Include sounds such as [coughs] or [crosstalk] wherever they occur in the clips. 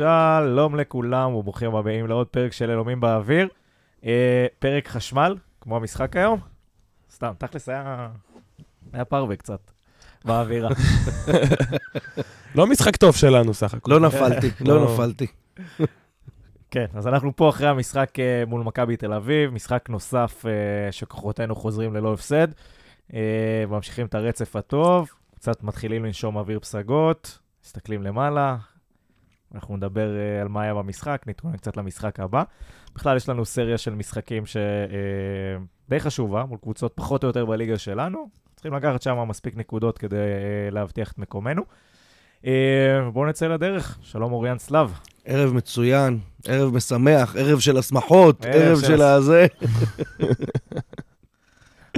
שלום לכולם וברוכים הבאים לעוד פרק של אלומים באוויר. אה, פרק חשמל, כמו המשחק היום. סתם, תכלס היה, היה פרווה קצת באווירה. [laughs] לא משחק טוב שלנו סך הכל. לא נפלתי, [laughs] לא לא. נפלתי. כן, אז אנחנו פה אחרי המשחק אה, מול מכבי תל אביב, משחק נוסף אה, שכוחותינו חוזרים ללא הפסד. אה, ממשיכים את הרצף הטוב, קצת מתחילים לנשום אוויר פסגות, מסתכלים למעלה, אנחנו נדבר אה, על מה היה במשחק, נתכונן קצת למשחק הבא. בכלל יש לנו סריה של משחקים שדי חשובה, מול קבוצות פחות או יותר בליגה שלנו. צריכים לקחת שם מספיק נקודות כדי אה, להבטיח את מקומנו. אה, בואו נצא לדרך, שלום אוריאן סלאב. ערב מצוין, ערב משמח, ערב של השמחות, ערב ערב של הזה. [laughs]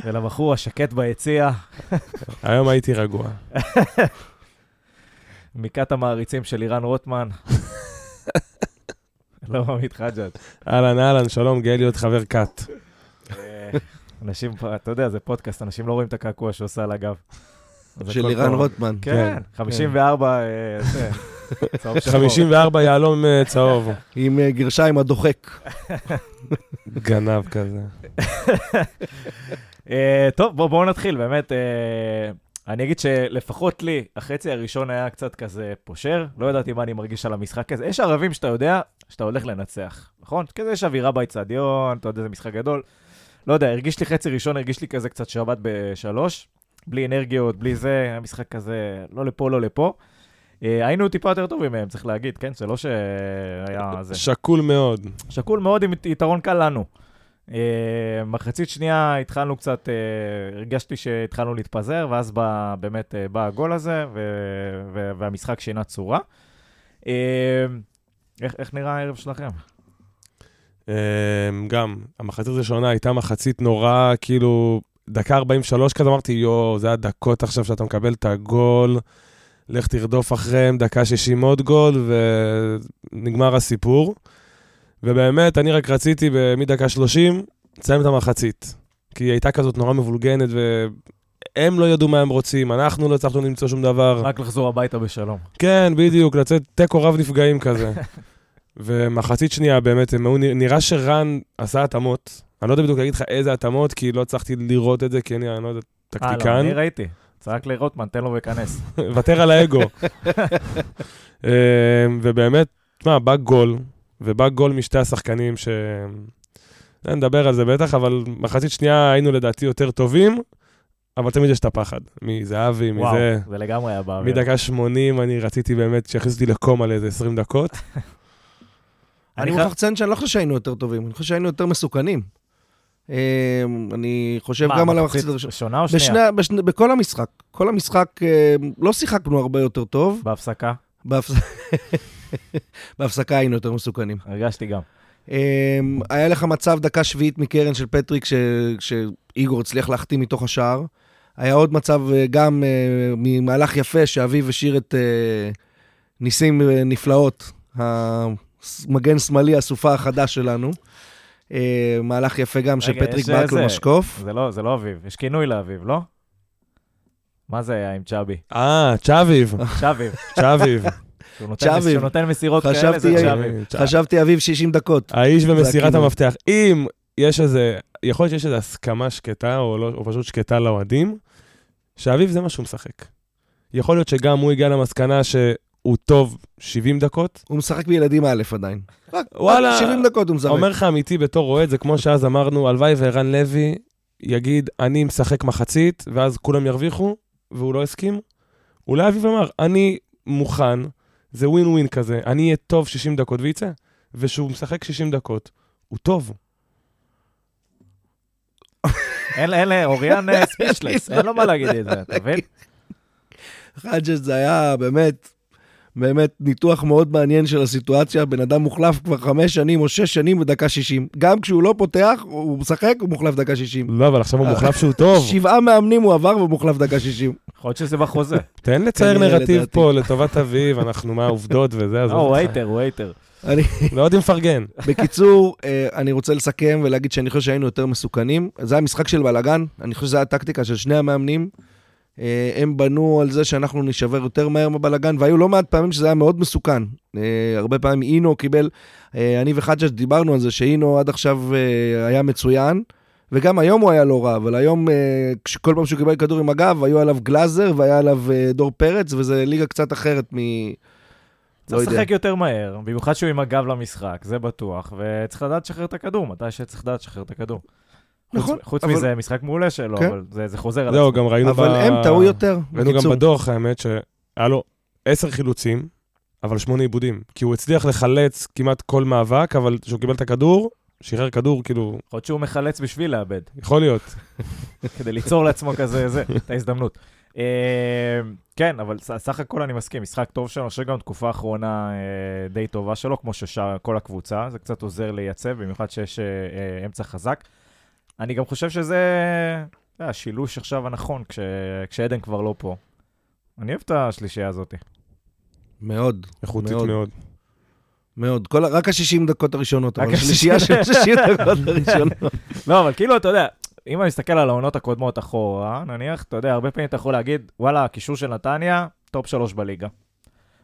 ולבחור השקט ביציע, [laughs] היום הייתי רגוע. [laughs] מכת המעריצים של לירן רוטמן. [laughs] לא עמית חג'ג'. אהלן, אהלן, שלום, גאה להיות חבר כת. אה, אנשים, אתה יודע, זה פודקאסט, אנשים לא רואים את הקעקוע שעושה על הגב. של לירן פה- רוטמן. כן, כן, 54, אה, זה, [laughs] צהוב שחור. 54 יהלום אה, צהוב. עם גרשיים הדוחק. [laughs] גנב כזה. טוב, בואו בוא נתחיל, באמת. אני אגיד שלפחות לי, החצי הראשון היה קצת כזה פושר, לא ידעתי מה אני מרגיש על המשחק הזה. יש ערבים שאתה יודע שאתה הולך לנצח, נכון? כזה יש אווירה באיצטדיון, אתה יודע, זה משחק גדול. לא יודע, הרגיש לי חצי ראשון, הרגיש לי כזה קצת שבת בשלוש, בלי אנרגיות, בלי זה, היה משחק כזה, לא לפה, לא לפה. אה, היינו טיפה יותר טובים מהם, צריך להגיד, כן? זה לא שהיה זה. שקול מאוד. שקול מאוד עם יתרון קל לנו. Uh, מחצית שנייה התחלנו קצת, uh, הרגשתי שהתחלנו להתפזר, ואז בא, באמת uh, בא הגול הזה, ו- ו- והמשחק שינה צורה. Uh, איך, איך נראה הערב שלכם? אה, גם, המחצית הראשונה הייתה מחצית נורא, כאילו, דקה 43 כזה, אמרתי, יואו, זה הדקות עכשיו שאתה מקבל את הגול, לך תרדוף אחריהם, דקה 60 עוד גול, ונגמר הסיפור. ובאמת, אני רק רציתי מדקה 30, לסיים את המחצית. כי היא הייתה כזאת נורא מבולגנת, והם לא ידעו מה הם רוצים, אנחנו לא הצלחנו למצוא שום דבר. רק לחזור הביתה בשלום. כן, בדיוק, לצאת תיקו רב נפגעים כזה. [laughs] ומחצית שנייה, באמת, הם היו- נראה שרן עשה התאמות. אני לא יודע בדיוק להגיד לך איזה התאמות, כי לא הצלחתי לראות את זה, כי אני, אני לא יודע, אה, לא, טקטיקן. אני ראיתי. צעק לרוטמן, תן לו להיכנס. [laughs] ותר על האגו. [laughs] אה, ובאמת, תשמע, בא גול, ובא גול משתי השחקנים ש... נדבר על זה בטח, אבל מחצית שנייה היינו לדעתי יותר טובים, אבל תמיד יש את הפחד. מזהבי, וואו, מזה. זה לגמרי היה באוויר. מדקה 80 אני רציתי באמת שיכניסו אותי לקומה לאיזה 20 דקות. [laughs] אני מוכרח לציין שאני לא חושב שהיינו יותר טובים, אני חושב שהיינו יותר מסוכנים. אה, אני חושב מה, גם על מחצית המחצית הראשונה. ראשונה או שנייה? בכל המשחק. כל המשחק אה, לא שיחקנו הרבה יותר טוב. בהפסקה? בהפס- [laughs] בהפסקה היינו יותר מסוכנים. הרגשתי גם. אמ, היה לך מצב דקה שביעית מקרן של פטריק ש- שאיגור הצליח להחטיא מתוך השער. היה עוד מצב אה, גם אה, ממהלך יפה שאביב השאיר את אה, ניסים נפלאות, המגן שמאלי, הסופה החדש שלנו. מהלך יפה גם של פטריק אה, זה- משקוף. זה לא, זה לא אביב, יש כינוי לאביב, לא? מה זה היה עם צ'אבי? אה, צ'אביב, צ'אביב. צ'אביב. שהוא נותן, צ'אביב. שהוא נותן מסירות כאלה, חשבתי- זה צ'אבי. צ'- חשבתי אביב 60 דקות. האיש ומסירת הכינוי. המפתח. אם יש איזה, יכול להיות שיש איזו הסכמה שקטה, או, לא, או פשוט שקטה לאוהדים, שאביב זה מה שהוא משחק. יכול להיות שגם הוא הגיע למסקנה שהוא טוב 70 דקות. הוא משחק בילדים א' עדיין. וואלה, 70 דקות הוא משחק. אומר לך אמיתי בתור אוהד, זה כמו שאז אמרנו, הלוואי וערן לוי יגיד, אני משחק מחצית, ואז כולם ירוויחו, והוא לא הסכים. אולי אביב אמר, אני מוכן, זה ווין ווין כזה, אני אהיה טוב 60 דקות וייצא, ושהוא משחק 60 דקות, הוא טוב. אין, אין, אוריאן ספיצ'לס, אין לו מה להגיד את זה, אתה מבין? חג'ג' זה היה באמת, באמת ניתוח מאוד מעניין של הסיטואציה. בן אדם מוחלף כבר חמש שנים או שש שנים בדקה שישים. גם כשהוא לא פותח, הוא משחק, הוא מוחלף דקה שישים. לא, אבל עכשיו הוא מוחלף שהוא טוב. שבעה מאמנים הוא עבר ומוחלף דקה שישים. יכול להיות שזה בחוזה. תן לצייר נרטיב. פה לטובת אביב, אנחנו מה העובדות וזה, לא, עזוב הוא. hater, הוא hater. אני, לא יודעים לפרגן. בקיצור, אה, אני רוצה לסכם ולהגיד שאני חושב שהיינו יותר מסוכנים. זה היה משחק של בלאגן, אני חושב שזו הייתה טקטיקה של שני המאמנים, אה, הם בנו על זה שאנחנו נשבר יותר מהר בבלגן, והיו לא מעט פעמים שזה היה מאוד מסוכן. אה, הרבה פעמים אינו קיבל, אני וחג'ג' דיברנו על זה, שאינו עד עכשיו היה מצוין, וגם היום הוא היה לא רע, אבל היום, אה, כל פעם שהוא קיבל כדור עם הגב, היו עליו גלאזר והיה עליו אה, דור פרץ, וזה ליגה קצת אחרת מ... לא צריך יודע. לשחק יותר מהר, במיוחד שהוא עם הגב למשחק, זה בטוח, וצריך לדעת לשחרר את הכדור, מתי שצריך לדעת לשחרר את הכדור. נכון, חוץ, חוץ אבל- מזה, משחק מעולה שלו, כן. אבל זה, זה חוזר על זהו, עצמו. גם ראינו אבל ב- הם טעו יותר, ראינו גם. בדוח, האמת, שהיה לו עשר חילוצים, אבל שמונה עיבודים. כי הוא הצליח לחלץ כמעט כל מאבק, אבל כשהוא קיבל את הכדור, שחרר כדור, כאילו, יכול להיות שהוא מחלץ בשביל לאבד, יכול להיות. [laughs] כדי ליצור לעצמו כזה, זה, את ההזדמנות. אה, כן, אבל סך הכל אני מסכים, משחק טוב שלו, אני חושב גם תקופה האחרונה אה, די טובה שלו, כמו ששאר כל הקבוצה, זה קצת עוזר לייצב, במיוחד שיש אה, אמצע חזק. אני גם חושב שזה השילוש עכשיו הנכון, כש, כשעדן כבר לא פה. אני אוהב את השלישייה הזאת. מאוד, איכותית מאוד. מאוד. מאוד. כל, רק ה-60 דקות הראשונות, רק אבל השלישייה של 60 דקות [laughs] הראשונות. לא, אבל כאילו, אתה יודע, אם אני מסתכל על העונות הקודמות אחורה, נניח, אתה יודע, הרבה פעמים אתה יכול להגיד, וואלה, הקישור של נתניה, top שלוש בליגה.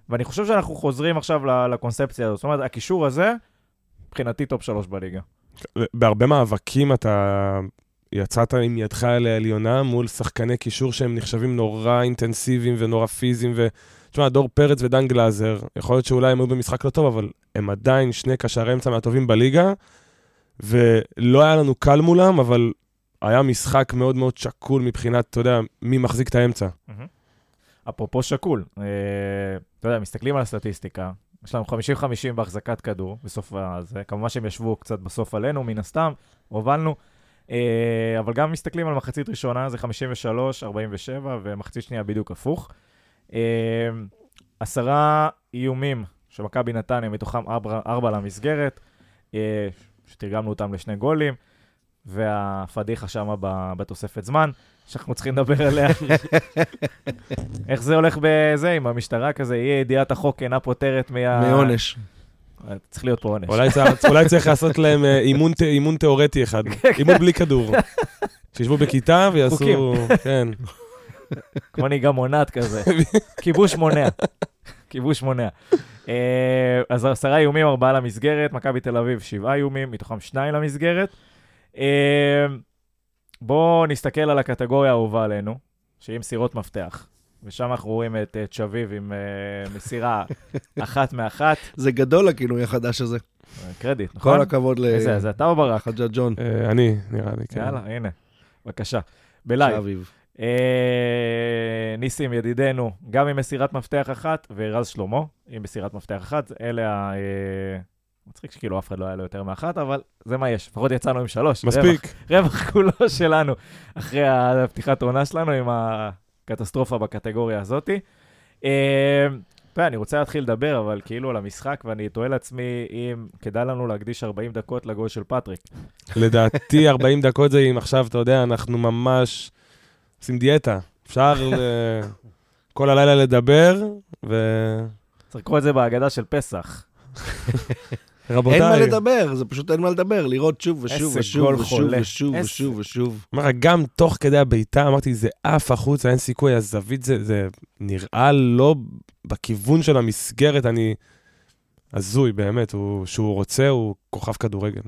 ואני חושב שאנחנו חוזרים עכשיו לקונספציה הזאת. זאת אומרת, הקישור הזה, מבחינתי top שלוש בליגה. בהרבה מאבקים אתה יצאת עם ידך על העליונה מול שחקני קישור שהם נחשבים נורא אינטנסיביים ונורא פיזיים. ו... תשמע, דור פרץ ודן גלאזר, יכול להיות שאולי הם היו במשחק לא טוב, אבל הם עדיין שני קשרי אמצע מהטובים בליגה, ולא היה לנו קל מולם, אבל היה משחק מאוד מאוד שקול מבחינת, אתה יודע, מי מחזיק את האמצע. אפרופו שקול, אה, אתה יודע, מסתכלים על הסטטיסטיקה, יש לנו 50-50 בהחזקת כדור בסוף הזה, כמובן שהם ישבו קצת בסוף עלינו, מן הסתם, הובלנו, אה, אבל גם מסתכלים על מחצית ראשונה, זה 53, 47, ומחצית שנייה בדיוק הפוך. אה, עשרה איומים של מכבי נתניה, מתוכם ארבע, ארבע למסגרת, אה, שתרגמנו אותם לשני גולים, והפדיחה שמה ב- בתוספת זמן, שאנחנו צריכים לדבר עליה. [laughs] איך זה הולך בזה, עם המשטרה כזה, אי ידיעת החוק אינה פותרת מה... מעונש. צריך להיות פה עונש. אולי צריך, אולי צריך לעשות להם אה, אימון, אימון תיאורטי אחד, [laughs] אימון בלי כדור. שישבו בכיתה ויעשו... חוקים. כן. כמו נהיגה מונעת כזה. כיבוש מונע. כיבוש מונע. אה, אז עשרה איומים, ארבעה למסגרת, מכבי תל אביב, שבעה איומים, מתוכם שניים למסגרת. אה, בואו נסתכל על הקטגוריה האהובה עלינו, שהיא מסירות מפתח. ושם אנחנו רואים את צ'ביב עם אה, מסירה אחת מאחת. זה גדול הכינוי החדש הזה. קרדיט, נכון? כל הכבוד איזה, זה אתה או ברק? לחג'ה ג'ון. אני, נראה לי, כן. יאללה, הנה, בבקשה. בלייב. אה, ניסים ידידנו, גם עם מסירת מפתח אחת, ורז שלמה עם מסירת מפתח אחת. אלה ה... אה, מצחיק שכאילו אף אחד לא היה לו יותר מאחת, אבל זה מה יש. לפחות יצאנו עם שלוש. מספיק. רווח, רווח כולו שלנו, אחרי הפתיחת העונה שלנו עם הקטסטרופה בקטגוריה הזאתי. אה, אני רוצה להתחיל לדבר, אבל כאילו על המשחק, ואני תוהה לעצמי אם כדאי לנו להקדיש 40 דקות לגול של פטריק. לדעתי 40 דקות זה אם עכשיו, אתה יודע, אנחנו ממש עושים דיאטה. אפשר אה, כל הלילה לדבר, צריך לקרוא את זה בהגדה של פסח. [laughs] ורבותיי, אין מה לדבר, זה פשוט אין מה לדבר, לראות שוב ושוב ושוב ושוב. ושוב ושוב ושוב. אומר לך, גם תוך כדי הבעיטה, אמרתי, זה עף החוצה, אין סיכוי, הזווית זה, זה נראה לא בכיוון של המסגרת, אני הזוי, באמת, הוא, שהוא רוצה, הוא כוכב כדורגל.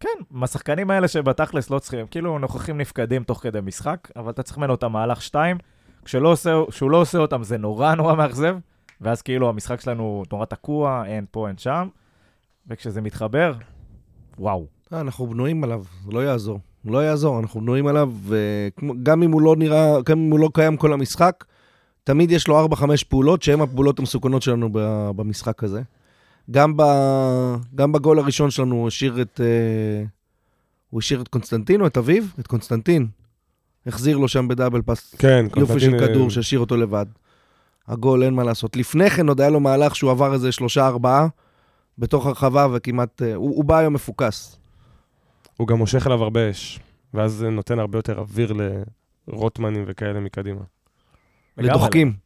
כן, מהשחקנים האלה שבתכלס לא צריכים, כאילו נוכחים נפקדים תוך כדי משחק, אבל אתה צריך ממנו את המהלך שתיים. כשלא עושה, כשהוא לא עושה אותם זה נורא נורא מאכזב, ואז כאילו המשחק שלנו נורא תקוע, אין פה, אין שם, וכשזה מתחבר, וואו. אה, אנחנו בנויים עליו, זה לא יעזור. לא יעזור, אנחנו בנויים עליו, וגם אם הוא לא נראה, גם אם הוא לא קיים כל המשחק, תמיד יש לו 4-5 פעולות שהן הפעולות המסוכנות שלנו במשחק הזה. גם, ב, גם בגול הראשון שלנו הוא השאיר את... אה, הוא השאיר את קונסטנטין או את אביו? את קונסטנטין. החזיר לו שם ב double pass כן, יופי של קונסטנטין, כדור אה, שהשאיר אותו לבד. הגול, אין מה לעשות. לפני כן עוד היה לו מהלך שהוא עבר איזה שלושה-ארבעה בתוך הרחבה, וכמעט... אה, הוא, הוא בא היום מפוקס. הוא גם מושך אליו הרבה אש, ואז זה נותן הרבה יותר אוויר לרוטמנים וכאלה מקדימה. לדוחקים.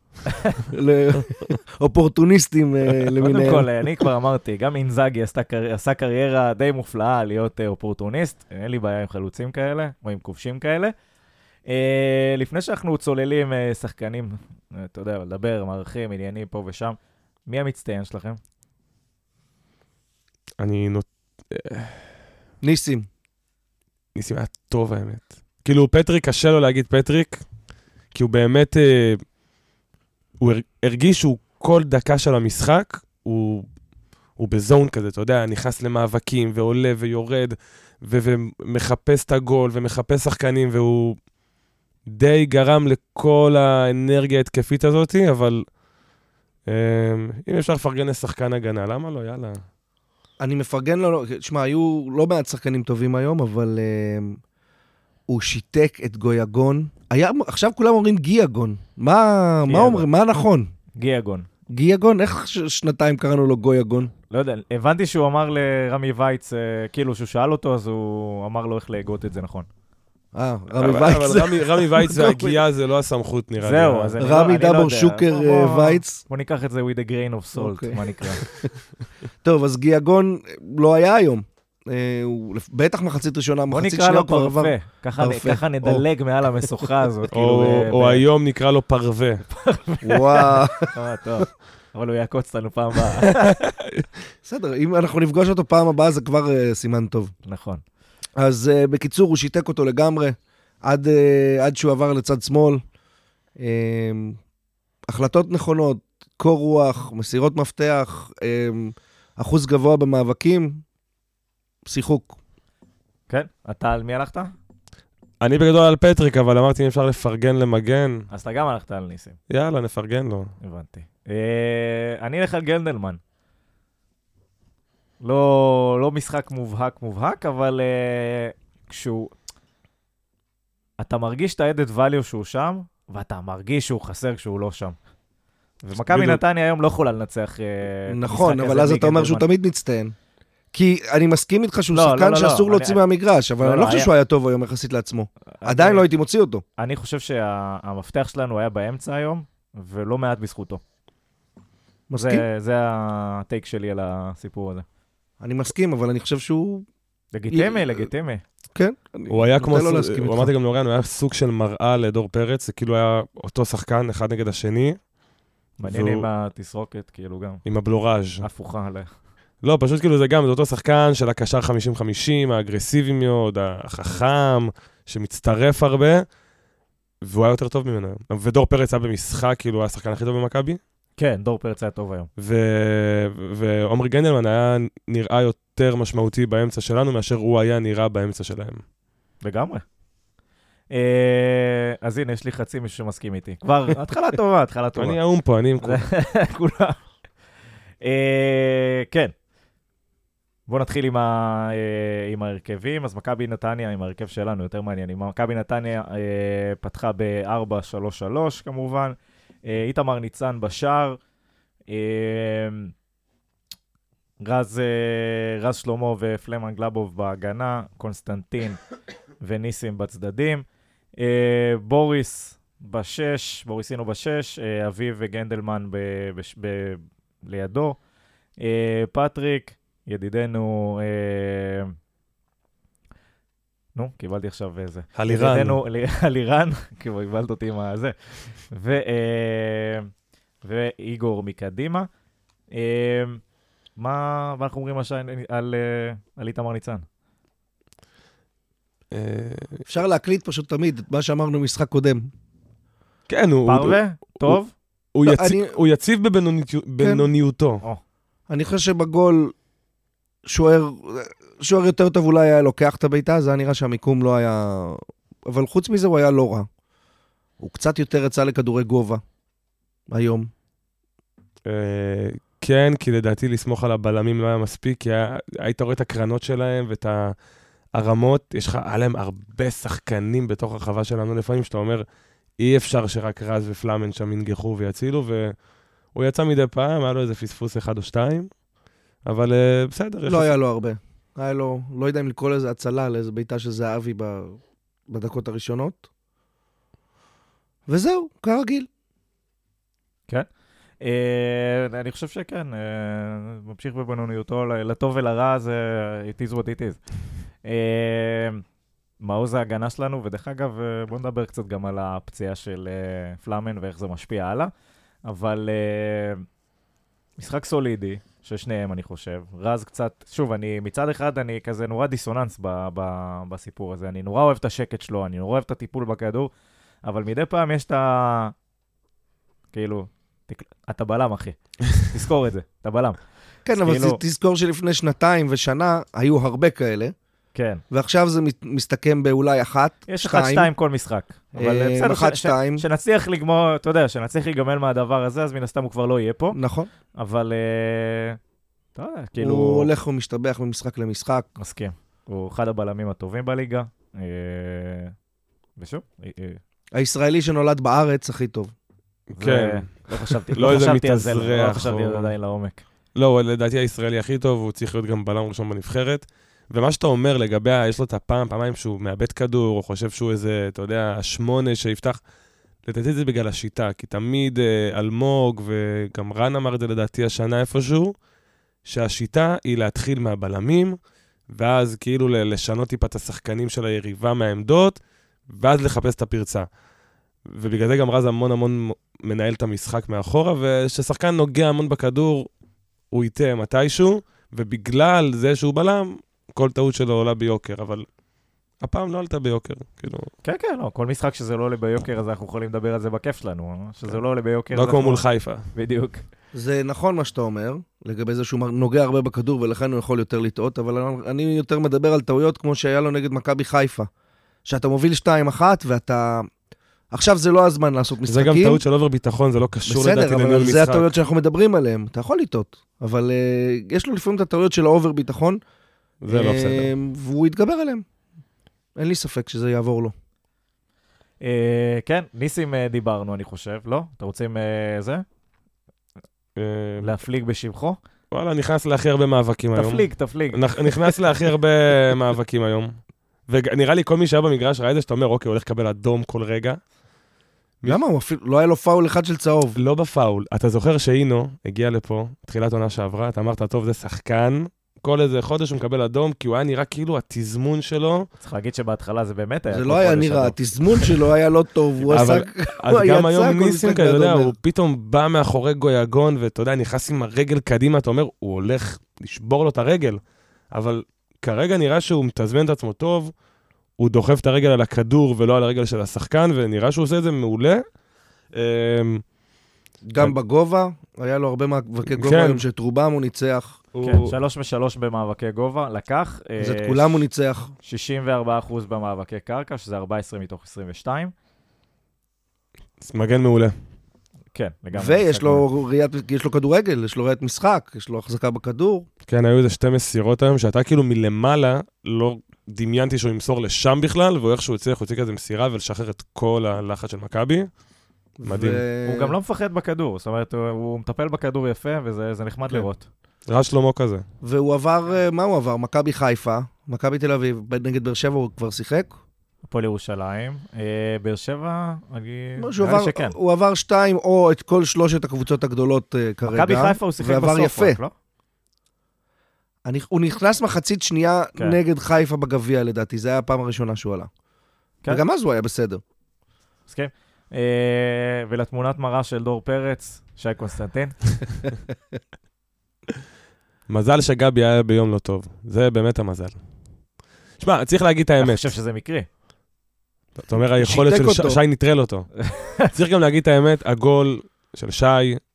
לאופורטוניסטים אה, קודם למיניהם. כל, אני כבר אמרתי, גם אינזאגי עשה קריירה די מופלאה להיות אה, אופורטוניסט, אין לי בעיה עם חלוצים כאלה, או עם כובשים כאלה. אה, לפני שאנחנו צוללים אה, שחקנים, אה, אתה יודע, לדבר, מערכים, עניינים פה ושם, מי המצטיין שלכם? אני נות... ניסים. ניסים היה טוב, האמת. כאילו, פטריק, קשה לו להגיד פטריק, כי הוא באמת... הוא הר- הרגיש שהוא כל דקה של המשחק, הוא, הוא ב zone כזה, אתה יודע, נכנס למאבקים, ועולה ויורד, ו- ומחפש את הגול, ומחפש שחקנים, והוא די גרם לכל האנרגיה ההתקפית הזאת, אבל אה, אם אפשר לפרגן לשחקן הגנה, למה לא? יאללה. אני מפרגן לו, תשמע, היו לא מעט שחקנים טובים היום, אבל uh, הוא שיתק את גויגון. היה, עכשיו כולם אומרים גיאגון. מה, מה גיאגון. אומרים? מה נכון? גיאגון. גיאגון? איך ש- שנתיים קראנו לו גויגון? לא יודע, הבנתי שהוא אמר לרמי וייץ, אה, כאילו, שהוא שאל אותו, אז הוא אמר לו איך להגות את זה נכון. אה, רמי וייץ. אבל רמי- רמי [laughs] וייץ והגייה זה לא הסמכות, נראה לי. זהו, אז אני לא- רמי אני לא יודע. שוקר בוא- אה, בוא- וייץ. בוא ניקח את זה with a grain of salt, אוקיי. מה נקרא. [laughs] טוב, אז גיאגון לא היה היום. אה, הוא בטח מחצית ראשונה, בוא מחצית נקרא שנייה לו הוא כבר עבר. פרפה. ככה- פרפה. ככה נדלג מעל המשוכה הזאת. כאילו, או או ב- היום נקרא לו פרווה. [laughs] וואו. אה, טוב. אבל הוא יעקוץ אותנו פעם הבאה. [laughs] בסדר, אם אנחנו נפגוש אותו פעם הבאה זה כבר אה, סימן טוב. נכון. אז uh, בקיצור, הוא שיתק אותו לגמרי, עד, uh, עד שהוא עבר לצד שמאל. Um, החלטות נכונות, קור רוח, מסירות מפתח, um, אחוז גבוה במאבקים, שיחוק. כן? אתה על מי הלכת? אני בגדול על פטריק, אבל אמרתי אם אפשר לפרגן למגן, אז אתה גם הלכת על ניסים. יאללה, נפרגן לו. הבנתי. אה, אני אלך על גנדלמן. לא, לא משחק מובהק מובהק, אבל אה, כשהוא... אתה מרגיש את ה-added value שהוא שם, ואתה מרגיש שהוא חסר כשהוא לא שם. ומכבי. נתניה היום לא יכולה לנצח אה, נכון, אבל אז אתה אומר שהוא. תמיד מצטיין. כי אני מסכים איתך שהוא לא, לא, שחקן לא, שאסור לא, להוציא אני- מהמגרש, אבל לא, אני לא, לא חושב היה- שהוא היה טוב היום יחסית לעצמו. עדיין אני- לא הייתי מוציא אותו. אני חושב שהמפתח שלנו היה באמצע היום, ולא מעט בזכותו. מסכים? זה, זה הטייק שלי על הסיפור הזה. אני מסכים, אבל אני חושב שהוא... לגיטימי, י- לגיטימי. כן. הוא היה כמו, לא להסכים הוא איתך. אמרתי גם לאוריאן, הוא היה סוג של מראה לדור פרץ, זה כאילו היה אותו שחקן, אחד נגד השני, מעניין והוא- עם התסרוקת, כאילו גם, עם הבלוראז'. הפוכה עליה. לא, פשוט כאילו זה גם, זה אותו שחקן של הקשר 50-50, האגרסיבי מאוד, החכם, שמצטרף הרבה, והוא היה יותר טוב ממנו היום. ודור פרץ היה במשחק, כאילו, הוא היה השחקן הכי טוב במכבי, כן, דור פרץ היה טוב היום. ו- ועומרי גנדלמן היה נראה יותר משמעותי באמצע שלנו, מאשר הוא היה נראה באמצע שלהם. לגמרי. אה, אז הנה, יש לי חצי מישהו שמסכים איתי. כבר, [laughs] התחלה טובה, התחלה טובה. אני האו"ם פה, אני עם כולם. [laughs] כולם. אה, כן. בואו נתחיל עם, ה, אה, עם ההרכבים. אז מכבי נתניה, עם ההרכב שלנו, יותר מעניין. מכבי נתניה אה, פתחה ב-4-3-3 כמובן. אה, איתמר ניצן בשער. אה, רז, אה, רז שלמה ופלמן גלבוב בהגנה, קונסטנטין [coughs] וניסים בצדדים. אה, בוריס בשש, בוריסינו בשש, אה, אביב וגנדלמן ב, בש, ב, לידו. אה, פטריק, ידידנו, אה, נו, קיבלתי עכשיו איזה. הלירן. ידידנו, הלירן, כאילו, קיבלת אותי עם הזה. ו, אה, ואיגור מקדימה. אה, מה, מה אנחנו אומרים על, שי- על, אה, על איתמר ניצן? אה, אפשר להקליט פשוט תמיד את מה שאמרנו במשחק קודם. כן, הוא- הוא- פרווה? טוב? הוא לא, יציב- אני- הוא יציב בבינוניות- בינוניותו. אני חושב שבגול שוער, שוער יותר טוב אולי היה לוקח את הבעיטה, זה היה נראה שהמיקום לא היה... אבל חוץ מזה הוא היה לא רע. הוא קצת יותר יצא לכדורי גובה היום. אה, כן, כי לדעתי לסמוך על הבלמים לא היה מספיק, כי היית רואה את הקרנות שלהם ואת הרמות, יש לך, היה להם הרבה שחקנים בתוך הרחבה שלנו לפעמים, שאתה אומר, אי אפשר שרק רז ופלאמן שם ינגחו ויצילו, והוא יצא מדי פעם, היה לו איזה פספוס אחד או שתיים, אבל אה, בסדר. לא היה לו הרבה. היה לו, לא יודע אם לקרוא לזה הצלה, לאיזה בעיטה של זהבי בדקות הראשונות. וזהו, כרגיל. אה, אני חושב שכן, אה, ממשיך בבינוניותו, לטוב ולרע זה it is what it is. אה, מעוז ההגנה שלנו, ודרך אגב, בואו נדבר קצת גם על הפציעה של אה, פלאמן ואיך זה משפיע הלאה. אבל אה, משחק סולידי, של שניהם, אני חושב. רז קצת, שוב, אני, מצד אחד, אני כזה נורא דיסוננס ב, ב, בסיפור הזה. אני נורא אוהב את השקט שלו, אני נורא אוהב את הטיפול בכדור, אבל מדי פעם יש את ה... כאילו, תק... אתה בלם, אחי. [laughs] תזכור את זה, אתה בלם. כן, אבל כאילו- תזכור שלפני שנתיים ושנה היו הרבה כאלה, כן. ועכשיו זה מת- מסתכם באולי אחת, יש אחד שתיים כל משחק. אבל אה, בסדר, אחת, ש- ש- שתיים. שנצליח לגמור, אתה יודע, שנצליח להיגמל מהדבר הזה, אז מן הסתם הוא כבר לא יהיה פה. נכון. אבל, אה, אתה יודע, כאילו... הוא הולך ומשתבח ממשחק למשחק. מסכים. הוא אחד הבלמים הטובים בליגה. אה, ושוב, אה, אה, הישראלי שנולד בארץ הכי טוב. כן. לא חשבתי, [laughs] לא לא איזה חשבתי על זה, לא חשבתי על זה או- עדיין לעומק. לא, לדעתי הישראלי הכי טוב, הוא צריך להיות גם בלם ראשון בנבחרת. ומה שאתה אומר לגבי, יש לו את הפעם, פעמיים שהוא מאבד כדור, או חושב שהוא איזה, אתה יודע, השמונה שיפתח, לדעתי זה בגלל השיטה, כי תמיד אה, אלמוג, וגם רן אמר את זה לדעתי השנה איפשהו, שהשיטה היא להתחיל מהבלמים, ואז כאילו לשנות טיפה את השחקנים של היריבה מהעמדות, ואז לחפש את הפרצה. ובגלל זה גם רז המון המון מנהל את המשחק מאחורה, וכששחקן נוגע המון בכדור, הוא יטעה מתישהו, ובגלל זה שהוא בלם, כל טעות שלו עולה ביוקר, אבל הפעם לא עלתה ביוקר, כאילו, כן, כן, לא, כל משחק שזה לא עולה ביוקר, אז אנחנו יכולים לדבר על זה בכיף שלנו. שזה לא עולה ביוקר, לא כמו אנחנו- מול חיפה. בדיוק. זה נכון מה שאתה אומר, לגבי זה שהוא נוגע הרבה בכדור ולכן הוא יכול יותר לטעות, אבל אני יותר מדבר על טעויות כמו שהיה לו נגד מכבי חיפה. שאתה מוביל 2-1 ואתה... עכשיו זה לא הזמן לעשות משחקים. זה גם טעות של over ביטחון, זה לא קשור לדעתי בסדר, לניהול אבל זה משחק. הטעויות שאנחנו מדברים עליהן. אתה יכול לטעות, אבל אה, יש לו לפעמים את הטעויות של ה over ביטחון. זה לא בסדר. והוא יתגבר עליהן. אין לי ספק שזה יעבור לו. אה, כן, ניסים אה, דיברנו, אני חושב, לא? אתם רוצים אה, זה? להפליג בשבחו? וואלה, נכנס להכי הרבה מאבקים היום. תפליג, תפליג. נכ- נכנס להכי הרבה [laughs] מאבקים היום. ונראה לי כל מי שהיה במגרש ראה את זה שאתה אומר, אוקיי, הוא הולך לקבל אדום כל רגע. למה? הוא אפילו, לא היה לו פאול אחד של צהוב. לא בפאול. אתה זוכר שאינו הגיע לפה, תחילת עונה שעברה, אתה אמרת, טוב, זה שחקן. כל איזה חודש הוא מקבל אדום, כי הוא היה נראה כאילו התזמון שלו. צריך להגיד שבהתחלה זה באמת היה... זה לא היה נראה. התזמון שלו היה לא טוב, הוא אבל- עשה... אז גם היום ניסים כזה, אתה יודע. הוא פתאום בא מאחורי גויגון, ואתה יודע, נכנס עם הרגל קדימה, אתה אומר, הוא הולך לשבור לו את הרגל. אבל כרגע נראה שהוא מתזמן את עצמו טוב, הוא דוחף את הרגל על הכדור ולא על הרגל של השחקן, ונראה שהוא עושה את זה מעולה. גם בגובה, היה לו הרבה מאבקי גובה כן. היום, שאת רובם הוא ניצח. כן, שלוש ושלוש במאבקי גובה, לקח. אז את אה, כולם הוא ניצח. 64% במאבקי קרקע, שזה 14 מתוך 22. מגן מעולה. כן, לגמרי. ויש לו ראיית, יש לו כדורגל, יש לו ראיית משחק, יש לו החזקה בכדור. כן, היו איזה שתי מסירות היום, שאתה כאילו מלמעלה לא דמיינתי שהוא ימסור לשם בכלל, והוא איכשהו הצליח, הוא הוציא כזה מסירה ולשחרר את כל הלחץ של מכבי. מדהים. ו- הוא גם לא מפחד בכדור, זאת אומרת, הוא- הוא מטפל בכדור יפה, וזה זה נחמד כן. לראות. רז שלמה כזה. והוא עבר, אה, מה הוא עבר? מכבי חיפה, מכבי תל אביב, נגד באר שבע הוא כבר שיחק? הפועל ירושלים. אה, באר שבע, אני... לא, שהוא נראה לי עבר- שכן. הוא עבר שתיים או את כל שלושת הקבוצות הגדולות אה, כרגע. מכבי חיפה הוא שיחק בסוף יפה. רק, לא? אני, הוא נכנס מחצית שנייה כן. נגד חיפה בגביע, לדעתי. זו הייתה הפעם הראשונה שהוא עלה. כן. וגם אז הוא היה בסדר. מסכים. אה, ולתמונת מראה של דור פרץ, שי קונסטנטין. [laughs] מזל שגבי היה ביום לא טוב. זה באמת המזל. שמע, צריך להגיד את אני האמת. חושב שזה מקרי. אתה אומר, היכולת של ש-. שי נטרל אותו. [laughs] צריך גם להגיד את האמת, הגול של שי,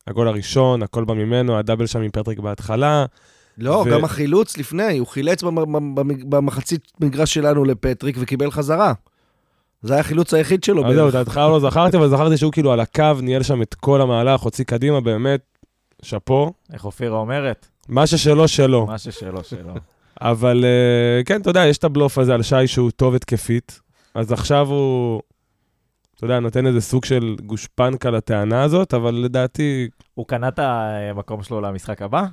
הגול הראשון, הכל בא ממנו, הדאבל שם עם פטריק בהתחלה. לא, ו- גם החילוץ לפני, הוא חילץ במ- במ- במחצית מגרש שלנו לפטריק וקיבל חזרה. זה היה החילוץ היחיד שלו אז זהו, בערך. את ההתחלה לא זכרתי, אבל זכרתי שהוא כאילו על הקו, ניהל שם את כל המהלך, הוציא קדימה, באמת, שאפו. איך אופירה אומרת? מה ששלו, שלו. מה ששלו, שלו. [laughs] אבל אה, כן, אתה יודע, יש את הבלוף הזה על שי שהוא טוב התקפית, אז עכשיו הוא, אתה יודע, נותן איזה סוג של גושפנקה לטענה הזאת, אבל לדעתי, הוא קנה את המקום שלו למשחק הבא?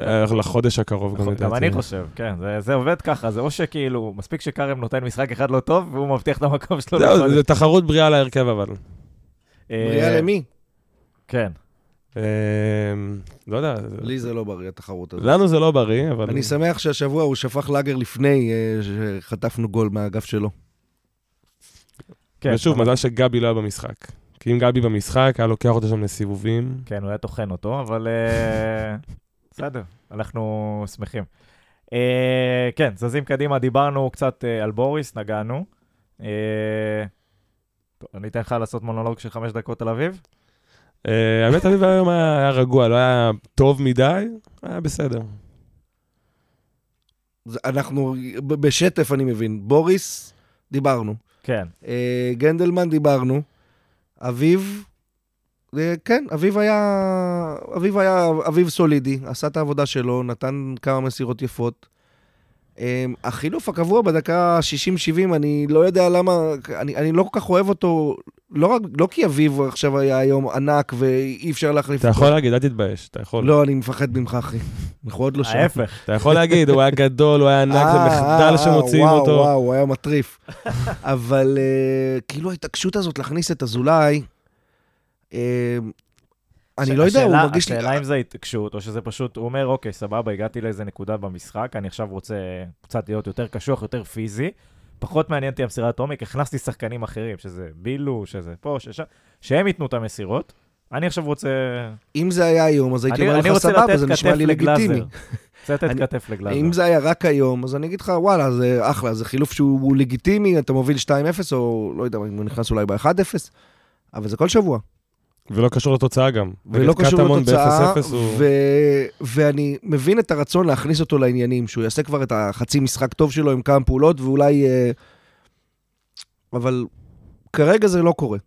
אה, לחודש הקרוב גם לדעתי. גם אני חושב, כן. זה- זה עובד ככה, זה או שכאילו, מספיק שכרם נותן משחק אחד לא טוב, והוא מבטיח את המקום שלו. זהו. זה תחרות בריאה להרכב אבל. אה, בריאה למי? כן. אה, לא יודע, לי זה לא בריא, התחרות הזאת. לנו זה לא בריא, אבל... אני שמח שהשבוע הוא שפך לאגר לפני שחטפנו גול מהאגף שלו. כן, ושוב, אבל- מזל שגבי לא היה במשחק. כי אם גבי במשחק, היה לוקח אותו שם לסיבובים. כן, הוא היה טוחן אותו, אבל בסדר, אנחנו שמחים. אה, כן, זזים קדימה, דיברנו קצת אה, על בוריס, נגענו. אה, טוב, אני אתן לך לעשות מונולוג של חמש דקות על אביב. אה, האמת, אביב היום היה היה רגוע, לא היה טוב מדי, היה בסדר. אנחנו, ב- בשטף אני מבין. בוריס, דיברנו. כן, אה, גנדלמן, דיברנו. אביב, כן, אביב היה, אביב היה אביב סולידי, עשה את העבודה שלו, נתן כמה מסירות יפות. אה, החילוף הקבוע בדקה 60-70, אני לא יודע למה, אני, אני לא כל כך אוהב אותו, לא, רק, לא כי אביב עכשיו היה היום ענק ואי אפשר להחליף אתה יכול להגיד, אל תתבייש, אתה יכול. לא, אני מפחד ממך, אחי. אנחנו עוד לא שם. ההפך. אתה יכול להגיד, הוא היה גדול, הוא היה ענק, זה אה, מחדל אה, שמוציאים וואו, אותו. וואו, הוא היה מטריף. אבל אה, כאילו ההתעקשות הזאת להכניס את אזולאי, אה, אני לא יודע, הוא מרגיש לי... השאלה אם זה התעקשות, או שזה פשוט, הוא אומר, אוקיי, סבבה, הגעתי לאיזה נקודה במשחק, אני עכשיו רוצה קצת להיות יותר קשוח, יותר פיזי, פחות מעניין אותי המסירת עומק, הכנסתי שחקנים אחרים, שזה בילו, שזה פה, ששם, שהם ייתנו את המסירות. אני עכשיו רוצה... אם זה היה היום, אז הייתי אני, אומר לך סבבה, זה נשמע לי לגיטימי. [laughs] רוצה לתת כתף לגלאזר. אם זה היה רק היום, אז אני אגיד לך, וואלה, זה אחלה, זה חילוף שהוא לגיטימי, אתה מוביל 2-0, או לא יודע, הוא נכנס אולי ב-1-0, אבל זה כל שבוע. ולא קשור לתוצאה גם. ולא קשור לתוצאה, ב-0-0 הוא... ו- ואני מבין את הרצון להכניס אותו לעניינים, שהוא יעשה כבר את החצי משחק טוב שלו עם כמה פעולות, ואולי... אה, אבל כרגע זה לא קורה.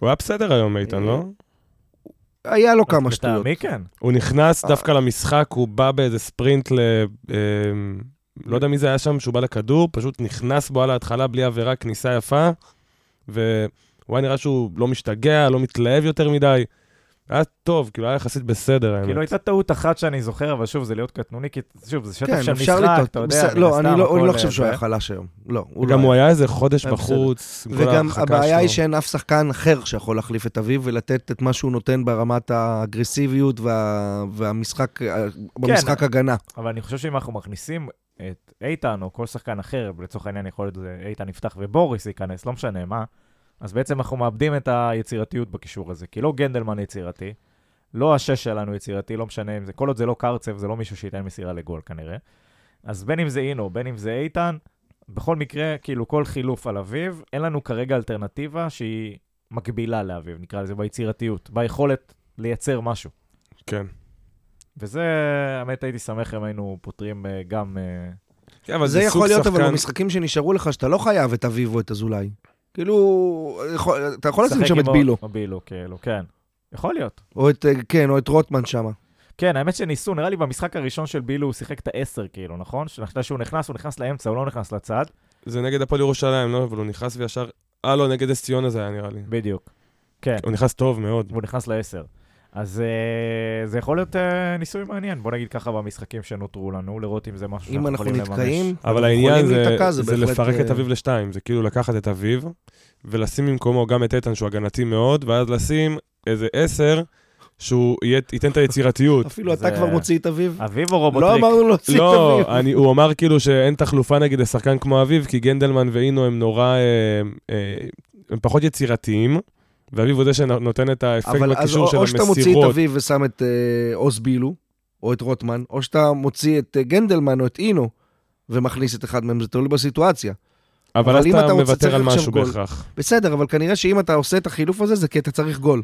הוא היה בסדר היום, איתן, לא? היה לו כמה שטויות. לטעמי כן. הוא נכנס דווקא למשחק, הוא בא באיזה ספרינט ל... אה, לא יודע מי זה היה שם, שהוא בא לכדור, פשוט נכנס בו על ההתחלה בלי עבירה, כניסה יפה, והוא היה נראה שהוא לא משתגע, לא מתלהב יותר מדי. היה טוב, כאילו היה יחסית בסדר, האמת. כאילו הייתה טעות אחת שאני זוכר, אבל שוב, זה להיות קטנוני, כי שוב, זה שטף כן, של משחק. אתה יודע, לא, אני לא- אני לא חושב אה, שהוא. היה חלש היום. לא, הוא לא גם היה. הוא היה איזה חודש בסדר. בחוץ, עם כל וגם הבעיה היא. שאין אף שחקן אחר שיכול להחליף את אביו ולתת את מה שהוא נותן ברמת האגרסיביות וה... והמשחק במשחק הגנה. אבל אני חושב שאם אנחנו מכניסים את איתן, או כל שחקן אחר, לצורך העניין יכול להיות זה איתן יפתח ובוריס ייכנס, לא משנה מה, אז בעצם אנחנו מאבדים את היצירתיות בקישור הזה. כי לא גנדלמן יצירתי, לא השש שלנו יצירתי, לא משנה אם זה, כל עוד זה לא קרצב, זה לא מישהו שייתן מסירה לגול כנראה. אז בין אם זה אינו, בין אם זה איתן, בכל מקרה, כאילו כל חילוף על אביב, אין לנו כרגע אלטרנטיבה שהיא מקבילה לאביב, נקרא לזה, ביצירתיות, ביכולת לייצר משהו. כן. וזה, האמת, הייתי שמח אם היינו פותרים אה, גם... אה, כן, אבל זה זה יכול להיות אבל שחקן... במשחקים שנשארו לך, שאתה לא חייב את אביב או את אזולאי. כאילו, יכול- אתה יכול לשים שם את בילו, או בילו, כאילו, כן. יכול להיות. או את, אה, כן, או את רוטמן שם. כן, האמת שניסו, נראה לי במשחק הראשון של בילו הוא שיחק את העשר, כאילו, נכון? שהוא נכנס, הוא נכנס לאמצע, הוא לא נכנס לצד. זה נגד הפועל ירושלים, לא? אבל הוא נכנס וישר... אה, לא, נגד אס ציונה זה היה נראה לי. בדיוק. כן, הוא נכנס טוב מאוד. והוא נכנס לעשר. אז אה, זה יכול להיות אה, ניסוי מעניין, בוא נגיד ככה במשחקים שנותרו לנו, לראות אם זה משהו אם שאנחנו אנחנו יכולים לממש. נתקעים, אבל אנחנו העניין זה, להיתקע, זה, בהחלט, לפרק את אה, אביב לשתיים, זה כאילו לקחת את אביב ולשים במקומו גם את איתן שהוא הגנתי מאוד, ואז לשים איזה עשר שהוא ייתן את היצירתיות. אפילו אתה זה- כבר מוציא את אביב. אביב או לא רובוטריק? אמרנו להוציא את לא, אביב. אני, הוא אמר כאילו שאין תחלופה נגיד לשחקן כמו אביב, כי גנדלמן ואינו הם נורא, הם פחות יצירתיים, ואביב הוא זה שנותן את האפקט אבל בקישור של או שאתה מוציא את המסירות. אביב ושם את אה, עוז בילו, או את רוטמן, או שאתה מוציא את אה, גנדלמן או את אינו, ומכניס את אחד מהם, זה תלוי בסיטואציה. אבל אבל אז אם אתה מוותר על משהו גול. בהכרח. בסדר, אבל כנראה שאם אתה עושה את החילוף הזה, זה כי אתה צריך גול.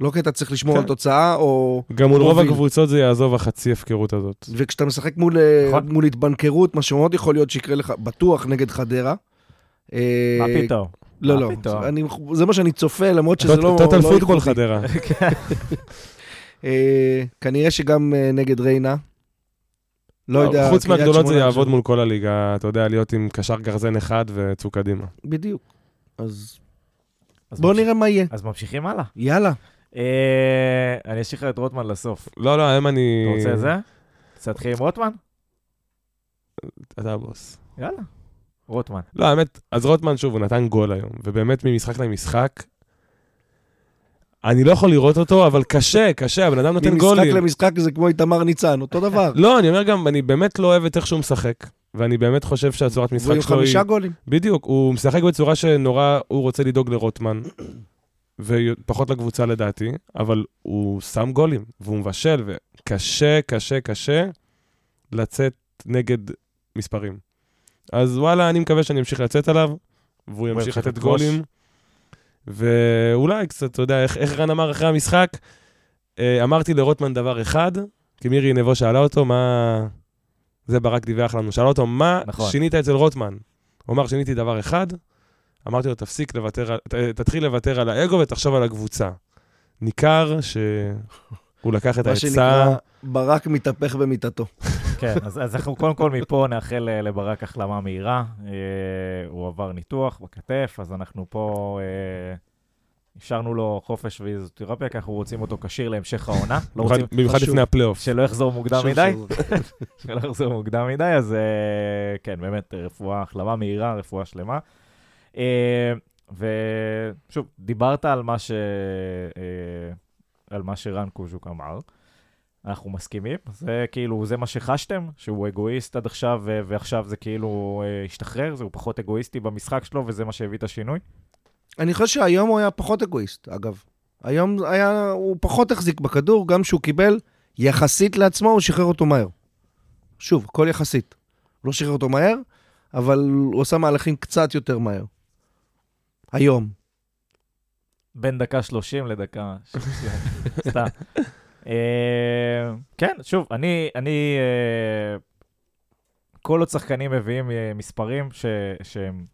לא כי אתה צריך לשמור כן. על תוצאה, או... גם מול רוב. הקבוצות זה יעזוב החצי הפקרות הזאת. וכשאתה משחק מול, אה, נכון. מול התבנקרות, מה שמאוד יכול להיות שיקרה לך, בטוח נגד חדרה. מה פתאום? לא, לא? אני, זה מה שאני צופה, למרות שזה לא... טוטל לא פוטבול. חדרה. [laughs] אה, כנראה שגם אה, נגד ריינה. לא יודע, חוץ מהגדולות זה יעבוד. מול כל הליגה, אתה יודע, להיות עם קשר גרזן אחד וצאו קדימה. בדיוק. אז אז בואו נראה מה יהיה. אז ממשיכים הלאה. יאללה. אה, אני אשאיר לך את רוטמן לסוף. לא, לא, היום אני... אתה רוצה את זה? להתחיל עם רוטמן? אתה הבוס. יאללה. רוטמן. לא, האמת, אז רוטמן, שוב, הוא נתן גול היום, ובאמת ממשחק למשחק, אני לא יכול לראות אותו, אבל קשה, קשה, הבן אדם נותן ממשחק גולים. למשחק זה כמו איתמר ניצן, אותו דבר. [laughs] לא, אני אומר גם, אני באמת לא אוהב את איך שהוא משחק, ואני באמת חושב שהצורת משחק עם שלו היא... חמישה גולים. בדיוק, הוא משחק בצורה שנורא, הוא רוצה לדאוג לרוטמן, ופחות לקבוצה לדעתי, אבל הוא שם גולים, והוא מבשל, וקשה, קשה, קשה לצאת נגד מספרים. אז וואלה, אני מקווה שאני אמשיך לצאת עליו, והוא ימשיך לתת. גולים. ואולי קצת, אתה יודע, איך, איך רן אמר אחרי המשחק, אה, אמרתי לרוטמן דבר אחד, כי מירי נבו שאלה אותו, מה... זה ברק דיווח לנו, שאלה אותו, מה נכון. שינית אצל רוטמן? הוא אמר, שיניתי דבר אחד, אמרתי לו, תפסיק לוותר, תתחיל לוותר על האגו ותחשוב על הקבוצה. ניכר שהוא לקח את מה העצה, שנקרא, ברק מתהפך במיטתו. כן, אז, אז אנחנו קודם כל מפה נאחל אה, לברק החלמה מהירה. אה, הוא עבר ניתוח בכתף, אז אנחנו פה אה, אפשרנו לו חופש ואיזוטרפיה, כי אנחנו רוצים אותו כשיר להמשך העונה. לא במיוחד- רוצים במיוחד. לפני הפלייאוף. שלא יחזור מוקדם מדי. [laughs] שלא יחזור מוקדם מדי, אז אה, כן, באמת, רפואה, החלמה מהירה, רפואה שלמה. אה, ושוב, דיברת על מה, ש... אה, על מה שרן קוז'וק אמר. אנחנו מסכימים, זה כאילו, זה מה שחשתם, שהוא אגואיסט עד עכשיו, ועכשיו זה כאילו אה, השתחרר, זה הוא פחות אגואיסטי במשחק שלו, וזה מה שהביא את השינוי? אני חושב שהיום הוא היה פחות אגואיסט, אגב. היום היה, הוא פחות החזיק בכדור, גם שהוא קיבל יחסית לעצמו, הוא שחרר אותו מהר. שוב, הכל יחסית. הוא לא שחרר אותו מהר, אבל הוא עושה מהלכים קצת יותר מהר. היום. בין דקה 30 לדקה 60, סתם. אה, כן, שוב, אני, אני, אה, כל עוד שחקנים מביאים אה, מספרים ש, שהם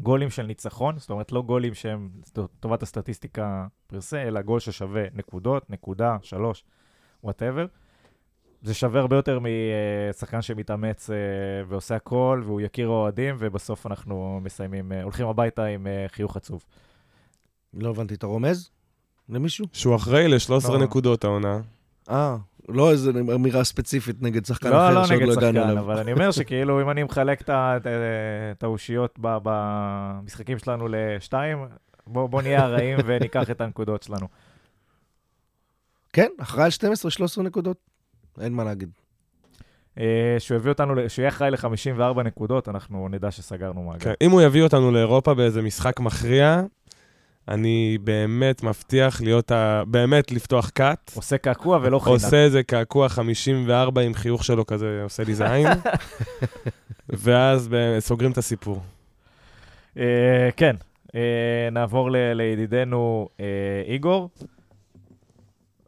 גולים של ניצחון, זאת אומרת, לא גולים שהם לטובת הסטטיסטיקה per se, אלא גול ששווה נקודות, נקודה, שלוש, whatever. זה שווה הרבה יותר משחקן שמתאמץ ועושה הכל, והוא יכיר אוהדים, ובסוף אנחנו מסיימים, הולכים הביתה עם חיוך עצוב. לא הבנתי, אתה רומז? למישהו? שהוא אחראי ל-13 לא. נקודות העונה. אה, לא איזה אמירה ספציפית נגד שחקן לא, אחר לא שעוד נגד לא הגענו שחקן, אליו. אבל אני אומר [laughs] שכאילו, אם אני מחלק את ה- את ה- את האושיות במשחקים שלנו לשתיים, בוא בוא נהיה הרעים [laughs] וניקח את הנקודות שלנו. כן, אחראי על 12-13 נקודות. אין מה להגיד. אה, שהוא הביא אותנו, שהוא יהיה אחראי ל-54 נקודות, אנחנו נדע שסגרנו מעגל. כן, אם הוא יביא אותנו לאירופה באיזה משחק מכריע, אני באמת מבטיח להיות ה... באמת לפתוח קאט. עושה קעקוע ולא חינם. עושה איזה קעקוע 54 עם חיוך שלו כזה, עושה לי זין. [laughs] ואז סוגרים את הסיפור. אה, כן, אה, נעבור ל- לידידנו אה, איגור.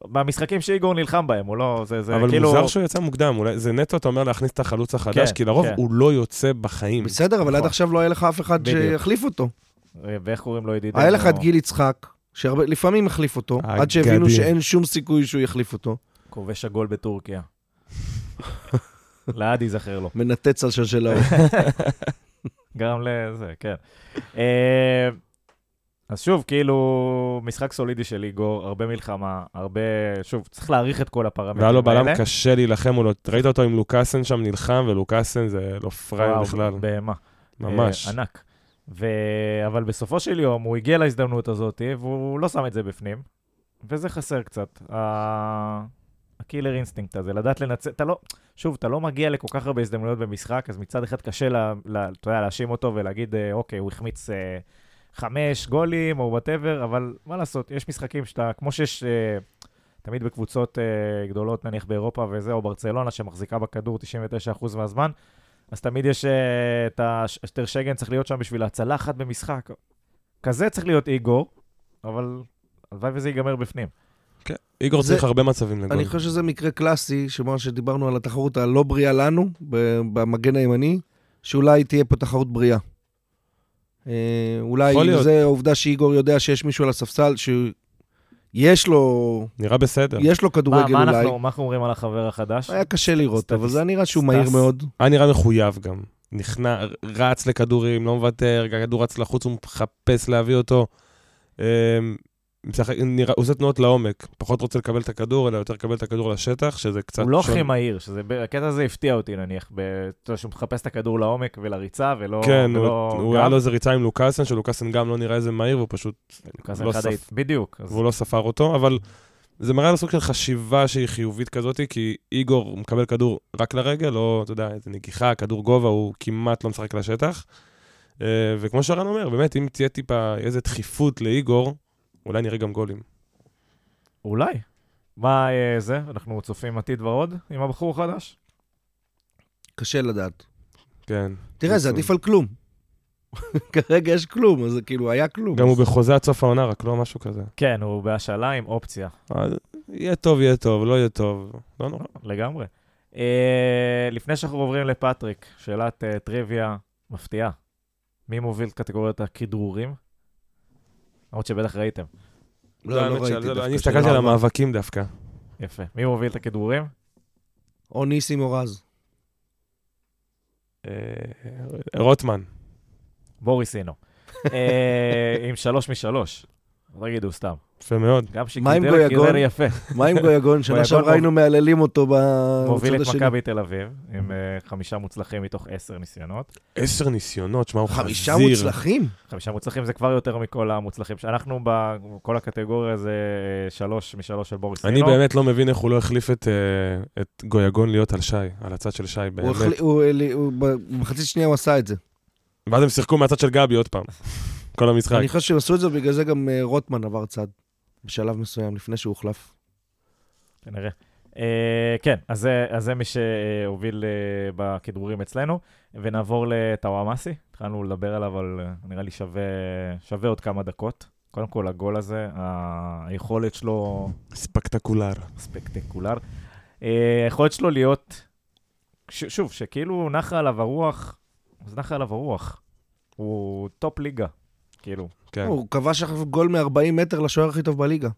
במשחקים שאיגור נלחם בהם, הוא לא, זה, זה אבל כאילו... מוזר שהוא יצא מוקדם, אולי זה נטו, אתה אומר להכניס את החלוץ החדש, כן, כי לרוב כן. הוא לא יוצא בחיים. בסדר, אבל עד נכון. עכשיו לא היה לך אף אחד בדיוק. שיחליף אותו. אה, ואיך קוראים לו ידידנו? היה לך את גיל יצחק, שלפעמים החליף אותו, עד שהבינו. שאין שום סיכוי שהוא יחליף אותו. כובש הגול בטורקיה. לעד ייזכר לו. מנתץ על שלשלאות. [laughs] גרם לזה, כן. אה, אז שוב, כאילו, משחק סולידי של איגור, הרבה מלחמה, הרבה, שוב, צריך להעריך את כל הפרמטרים והיה האלה. לו בלם קשה להילחם מולו. ראית אותו עם לוקאסן שם נלחם, ולוקאסן זה לא פראייר בכלל. בהמה. ממש. אה, ענק. ו... אבל בסופו של יום, הוא הגיע להזדמנות הזאת, והוא לא שם את זה בפנים, וזה חסר קצת. ה- ה killer instinct הזה, לדעת לנצל, אתה לא, שוב, אתה לא מגיע לכל כך הרבה הזדמנויות במשחק, אז מצד אחד קשה, לה, לה, אתה יודע, להאשים אותו ולהגיד, אה, אוקיי, הוא החמיץ אה, חמש גולים או whatever, אבל מה לעשות, יש משחקים שאתה, כמו שיש אה, תמיד בקבוצות אה, גדולות, נניח באירופה וזה, או ברצלונה, שמחזיקה בכדור 99% מהזמן, אז תמיד יש אה, את הטר שטגן צריך להיות שם בשביל ההצלה אחת במשחק. כזה צריך להיות איגור, אבל הלוואי וזה ייגמר בפנים. איגור זה- צריך הרבה מצבים לגול. אני חושב שזה מקרה קלאסי, שמה שדיברנו על התחרות הלא בריאה לנו, במגן הימני, שאולי תהיה פה תחרות בריאה. אה, אולי. זה העובדה שאיגור יודע שיש מישהו על הספסל, שיש לו, נראה בסדר. יש לו מה, כדורגל מה, אולי. אנחנו, מה אנחנו אומרים על החבר החדש? היה קשה לראות, אבל סטטיס- זה נראה שהוא סטס. מהיר מאוד. היה נראה מחויב גם. נכנע, רץ לכדורים, לא מוותר, הכדור רץ לחוץ, הוא מחפש להביא אותו. משחק, נראה, הוא עושה תנועות לעומק, פחות רוצה לקבל את הכדור, אלא יותר לקבל את הכדור לשטח, שזה קצת... הוא לא. הכי מהיר, שזה, הקטע הזה הפתיע אותי נניח, ב- שהוא מחפש את הכדור לעומק ולריצה, ולא... כן, הוא, ולא הוא גב. היה לו איזה ריצה עם לוקאסן, שלוקאסן גם לא נראה איזה מהיר, והוא פשוט, כזה לא אחד היית- בדיוק. אז והוא לא ספר אותו, אבל זה מראה על סוג של חשיבה שהיא חיובית כזאת, כי איגור הוא מקבל כדור רק לרגל, לא, אתה יודע, איזה נגיחה, כדור גובה, הוא כמעט לא משחק לשטח. אה, וכמו שרן אומר, באמת, אם תהיה טיפה איזה דחיפות לאיגור, אולי נראה גם גולים. אולי. מה אה, זה? אנחנו צופים עתיד ורוד עם הבחור החדש? קשה לדעת. כן. תראה, זה עדיף על כלום. [laughs] כרגע יש כלום, אז זה כאילו היה כלום. גם הוא בחוזה עד סוף העונה, רק לא משהו כזה. כן, הוא בהשאלה עם אופציה, אז יהיה טוב, יהיה טוב, לא יהיה טוב, לא נורא. לגמרי. אה, לפני שאנחנו עוברים לפטריק, שאלת אה, טריוויה מפתיעה. מי מוביל את קטגוריית הכדרורים? למרות שבטח ראיתם. לא, לא האמת ראיתי לא- דווקא אני הסתכלתי על. המאבקים דווקא. יפה. מי מוביל את הכדרורים? או ניסים או רז. אה, רוטמן. בוריס אינו. אה, עם שלוש משלוש. לא תגידו סתם. יפה מאוד. גם? קיבל יפה. מה עם גויגון? [laughs] שנה שעברה היינו מהללים אותו מוביל בצד את השני. מכבי תל אביב, עם אה, חמישה מוצלחים מתוך עשר ניסיונות. עשר ניסיונות, שמע, הוא חזיר. חמישה מוצלחים? חמישה מוצלחים זה כבר יותר מכל המוצלחים. שאנחנו בכל הקטגוריה זה אה, שלוש משלוש של בוריס אני. באמת לא מבין איך הוא לא החליף את, אה, את גויגון להיות על שי, על הצד של שי, הוא באמת. במחצית שנייה הוא עשה את זה. ואז הם שיחקו מהצד של גבי עוד פעם. כל המשחק. אני חושב שהם עשו את זה, בגלל זה גם אה, רוטמן עבר צד. בשלב מסוים, לפני שהוא הוחלף. כנראה. אה, כן, אז זה, אז זה מי שהוביל אה, בכדרורים אצלנו, ונעבור לטוואמאסי. התחלנו לדבר עליו, אבל אה, נראה לי שווה, שווה עוד כמה דקות. קודם כל, הגול הזה, ה- היכולת שלו ספקטקולר. ספקטקולר. אה, היכולת שלו להיות, ש, שוב, שכאילו נחה עליו הרוח, אז נחה עליו הרוח. הוא top ליגה, כאילו. כן. הוא כבש עכשיו גול מ-40 מטר לשוער הכי טוב בליגה.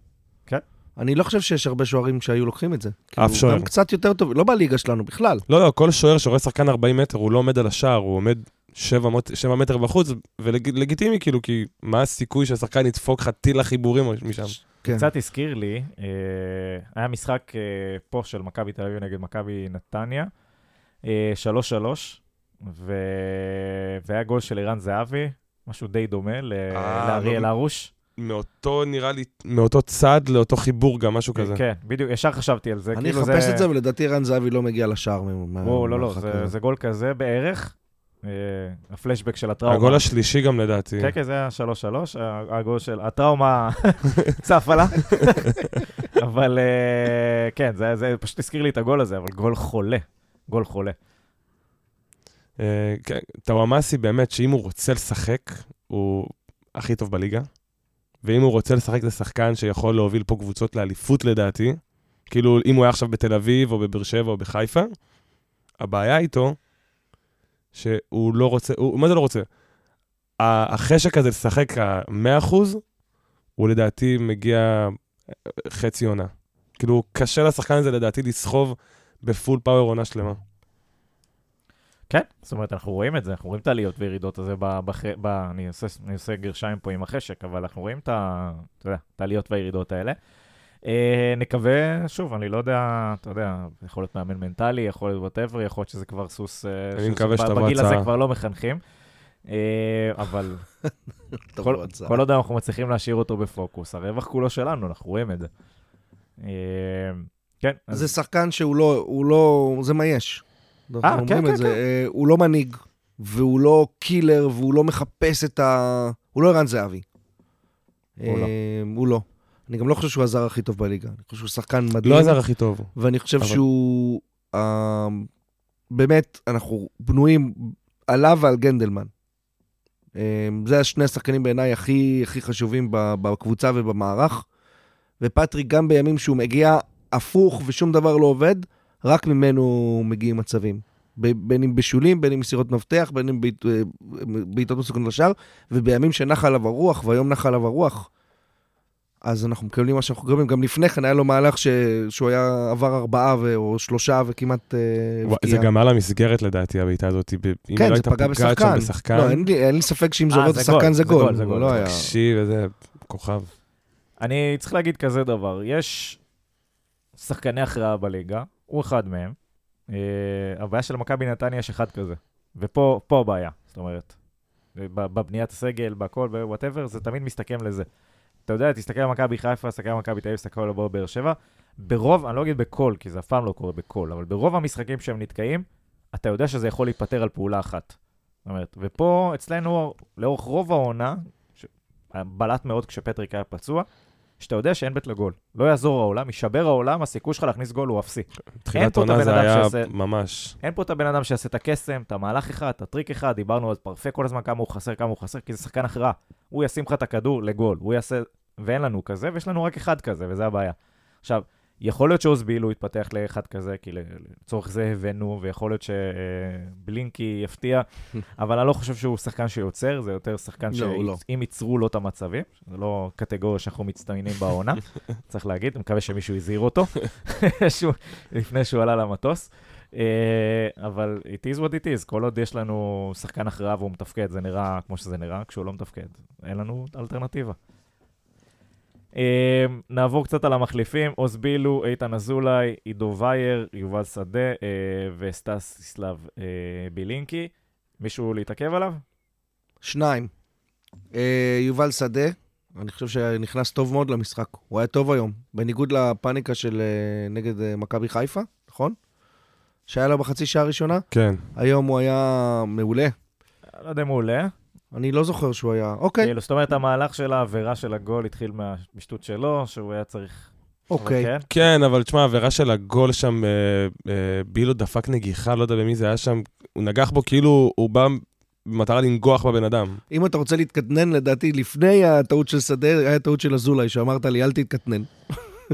כן. אני לא חושב שיש הרבה שוערים שהיו לוקחים את זה. אף כאילו, שוער. גם קצת יותר טוב, לא בליגה שלנו בכלל. לא, לא, כל שוער שרואה שחקן 40 מטר, הוא לא עומד על השער, הוא עומד 7 מטר בחוץ, ולגיטימי, כאילו, כי מה הסיכוי שהשחקן ידפוק לך טיל לחיבורים משם? כן. קצת הזכיר לי, אה, היה משחק אה, פה של מכבי תל אביב נגד מכבי נתניה, אה, 3-3, ו... והיה גול של ערן זהבי, משהו די דומה ל... אה, לאריאל לא- הרוש. מאותו, נראה לי, מאותו צד לאותו חיבור גם, משהו כזה. כן, בדיוק, ישר חשבתי על זה. אני כאילו אחפש את זה, ולדעתי רן זהבי לא מגיע לשער. מה- לא, לא, זה, גול כזה בערך. אה, הפלשבק של הטראומה. הגול השלישי גם לדעתי. כן, כן, זה היה 3-3, הגול של הטראומה [laughs] צפה לה. [laughs] אבל אה, כן, זה, זה פשוט הזכיר לי את הגול הזה, אבל גול חולה. גול חולה. אה, כן, טוואמאסי באמת, שאם הוא רוצה לשחק, הוא הכי טוב בליגה. ואם הוא רוצה לשחק, זה שחקן שיכול להוביל פה קבוצות לאליפות לדעתי. כאילו, אם הוא היה עכשיו בתל אביב, או בבאר שבע, או בחיפה, הבעיה איתו, שהוא לא רוצה, הוא, מה זה לא רוצה? החשק הזה לשחק ה-100%, הוא לדעתי מגיע אה, חצי עונה. כאילו, קשה לשחקן הזה לדעתי לסחוב ב full power עונה שלמה. כן, זאת אומרת, אנחנו רואים את זה, אנחנו רואים את העליות וירידות הזה, ב, בח, ב, אני, עושה, אני עושה גרשיים פה עם החשק, אבל אנחנו רואים את, ה, אתה יודע, את העליות והירידות האלה. אה, נקווה, שוב, אני לא יודע, אתה יודע, יכול להיות מאמן מנטלי, יכול להיות whatever, יכול להיות שזה כבר סוס... אה, אני שזה- מקווה שתבוא בגיל הזה. כבר לא מחנכים. אה, אבל כל, לא עוד אנחנו מצליחים להשאיר אותו בפוקוס, הרווח כולו שלנו, אנחנו רואים את זה. אה, כן, זה שחקן שהוא לא, לא, זה מה יש. אנחנו כן, אומרים כן, את זה. כן. אה, הוא לא מנהיג, והוא לא קילר, והוא לא מחפש את ה... הוא לא ערן זהבי. הוא לא. אה, הוא לא. אני גם לא חושב שהוא הזר הכי טוב בליגה. אני חושב שהוא שחקן מדהים. לא הזר הכי טוב. ואני חושב אבל- שהוא... אה, באמת, אנחנו בנויים עליו ועל גנדלמן. אה, זה השני השחקנים בעיניי הכי, הכי חשובים בקבוצה ובמערך. ופטריק, גם בימים שהוא מגיע הפוך ושום דבר לא עובד, רק ממנו מגיעים מצבים. בין אם בשולים, בין אם מסירות מפתח, בין אם אה, בעיטות מסוכנות לשער, ובימים שנחה עליו הרוח, והיום נחה עליו הרוח, אז אנחנו מקבלים מה שאנחנו מקבלים. גם לפני כן היה לו מהלך ש... שהוא היה עבר ארבעה ו... או שלושה וכמעט אה, וואי, הבקיע. זה גם על המסגרת לדעתי, הבעיטה הזאת. אם כן, לא זה הייתה פגע פוגעת שם בשחקן. בשחקן, לא, אין לי, אין לי ספק שאם זה אה, עובר את זה השחקן גול, זה גול, גול. זה גול. לא היה... תקשיב, איזה כוכב. אני צריך להגיד כזה דבר, יש שחקני הכרעה בליגה, הוא אחד מהם. אה, הבעיה של מכבי נתניה יש אחד כזה, ופה פה הבעיה, זאת אומרת, ב- בבניית הסגל, בכל, בוואטאבר, זה תמיד מסתכם לזה. אתה יודע, תסתכל על מכבי חיפה, תסתכל על מכבי תל אביב, תסתכל על באר שבע, ברוב, אני לא אגיד בכל, כי זה אף פעם לא קורה בכל, אבל ברוב המשחקים שהם נתקעים, אתה יודע שזה יכול להיפתר על פעולה אחת. זאת אומרת, ופה אצלנו, לאורך רוב העונה, בלט מאוד כשפטריק היה פצוע, שאתה יודע שאין בית לגול. לא יעזור העולם, יישבר העולם, הסיכוי שלך להכניס גול הוא אפסי. תחילת עונה זה היה שעושה- ממש... אין פה את הבן אדם שיעשה את הקסם, את המהלך אחד, את הטריק אחד, דיברנו על פרפה כל הזמן כמה הוא חסר, כמה הוא חסר, כי זה שחקן הכרעה. הוא ישים לך את הכדור לגול, הוא יעשה... ואין לנו כזה, ויש לנו רק אחד כזה, וזה הבעיה. עכשיו, יכול להיות שאוזביל הוא יתפתח לאחד כזה, כי לצורך זה הבאנו, ויכול להיות שבלינקי יפתיע, [laughs] אבל אני לא חושב שהוא שחקן שיוצר, זה יותר שחקן לא, לא. שאם ייצרו לו את המצבים, זה לא קטגוריה שאנחנו מצטיינים בעונה, [laughs] צריך להגיד, אני מקווה שמישהו הזהיר אותו [laughs] שהוא- לפני שהוא עלה למטוס. אה, אבל it is what it is, כל עוד יש לנו שחקן הכרעה והוא מתפקד, זה נראה כמו שזה נראה, כשהוא לא מתפקד, אין לנו אלטרנטיבה. אה, נעבור קצת על המחליפים, עוז בילו, איתן אזולאי, עידו וייר, יובל שדה אה, וסטס סלאב אה, בילינקי. מישהו להתעכב עליו? שניים. אה, יובל שדה, אני חושב שנכנס טוב מאוד למשחק. הוא היה טוב היום, בניגוד לפאניקה של אה, נגד אה, מכבי חיפה, נכון? שהיה לו בחצי שעה הראשונה. כן. היום הוא היה מעולה. לא יודע אם הוא עולה. אני לא זוכר שהוא היה... אוקיי, כאילו, זאת אומרת, המהלך של העבירה של הגול התחיל מהשטות שלו, שהוא היה צריך... אוקיי. כן? כן, אבל תשמע, העבירה של הגול שם, אה, אה, בילו דפק נגיחה, לא יודע במי זה היה שם, הוא נגח בו כאילו הוא בא במטרה לנגוח בבן אדם. אם אתה רוצה להתקטנן, לדעתי, לפני הטעות של שדה, היה טעות של אזולאי, שאמרת לי, אל תתקטנן.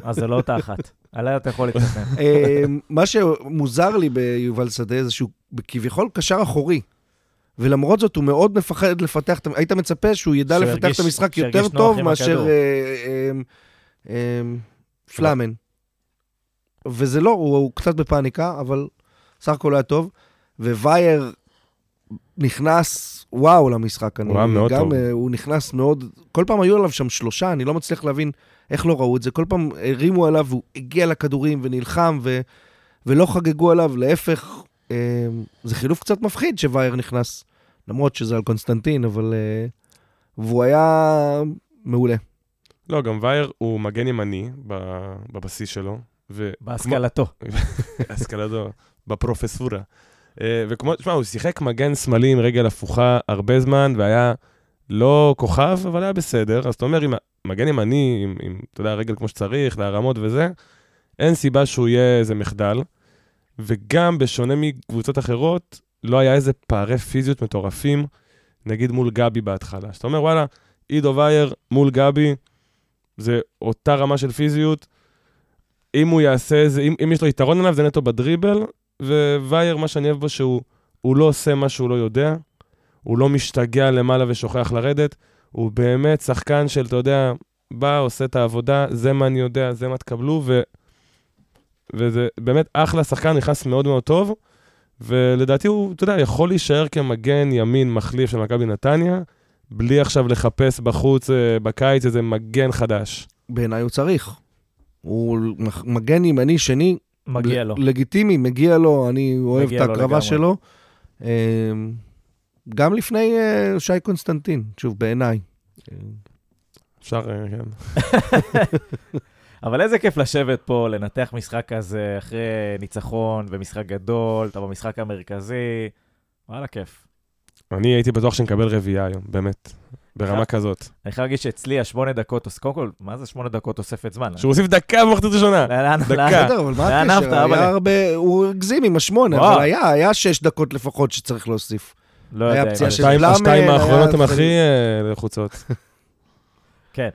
אז זה לא אותה אחת. עליה אתה יכול להתקטנן. [laughs] אה, מה שמוזר לי ביובל שדה זה שהוא כביכול קשר אחורי. ולמרות זאת הוא מאוד מפחד לפתח, היית מצפה שהוא ידע שהוא לפתח את המשחק יותר טוב מאשר. אה, אה, אה, פלאמן. וזה לא, הוא, הוא קצת בפאניקה, אבל סך הכל היה טוב. ווייר נכנס, וואו, למשחק. הוא היה מאוד גם, טוב. הוא נכנס מאוד, כל פעם היו עליו שם שלושה, אני לא מצליח להבין איך לא ראו את זה. כל פעם הרימו עליו, והוא הגיע לכדורים ונלחם, ו, ולא חגגו עליו, להפך, זה חילוף קצת מפחיד שווייר נכנס, למרות שזה על קונסטנטין, אבל... אה, והוא היה מעולה. לא, גם וייר הוא מגן ימני בבסיס שלו. ו- בהשכלתו. [laughs] השכלתו, בפרופסורה. אה, וכמו, תשמע, הוא שיחק מגן שמאלי עם רגל הפוכה הרבה זמן, והיה לא כוכב, אבל היה בסדר. אז אתה אומר, אם מגן ימני, עם, עם, אתה יודע, רגל כמו שצריך, להרמות וזה, אין סיבה שהוא יהיה איזה מחדל. וגם, בשונה מקבוצות אחרות, לא היה איזה פערי פיזיות מטורפים, נגיד מול גבי בהתחלה. אז אתה אומר, וואלה, עידו וייר מול גבי, זה אותה רמה של פיזיות. אם הוא יעשה איזה, אם, אם יש לו יתרון עליו, זה נטו בדריבל, ווייר, מה שאני אוהב בו, שהוא הוא לא עושה מה שהוא לא יודע, הוא לא משתגע למעלה ושוכח לרדת, הוא באמת שחקן של, אתה יודע, בא, עושה את העבודה, זה מה אני יודע, זה מה תקבלו, ו... וזה באמת אחלה שחקן, נכנס מאוד מאוד טוב, ולדעתי הוא, אתה יודע, יכול להישאר כמגן ימין מחליף של מכבי נתניה, בלי עכשיו לחפש בחוץ, אה, בקיץ, איזה מגן חדש. בעיניי הוא צריך. הוא מגן ימני שני, מגיע לו. לגיטימי, מגיע לו, אני אוהב את ההקרבה. שלו. אמ, גם לפני אה, שי קונסטנטין, שוב, בעיניי. אפשר, אה, כן. [laughs] אבל איזה כיף לשבת פה, לנתח משחק כזה אחרי ניצחון ומשחק גדול, אתה במשחק המרכזי. וואלה, כיף. אני הייתי בטוח שנקבל רביעייה היום, באמת. ברמה כזאת. אני חייב להגיד שאצלי השמונה דקות, קודם כל, מה זה שמונה דקות תוספת זמן? שהוא הוסיף דקה במחצית ראשונה. דקה. בסדר, אבל מה הקשר? היה הרבה, הוא הגזים עם השמונה. אבל היה, היה שש דקות לפחות שצריך להוסיף. לא היה יודע. פציעה אם של בלאמן, השתיים היה האחרונות הן הכי אה, לחוצות. אה,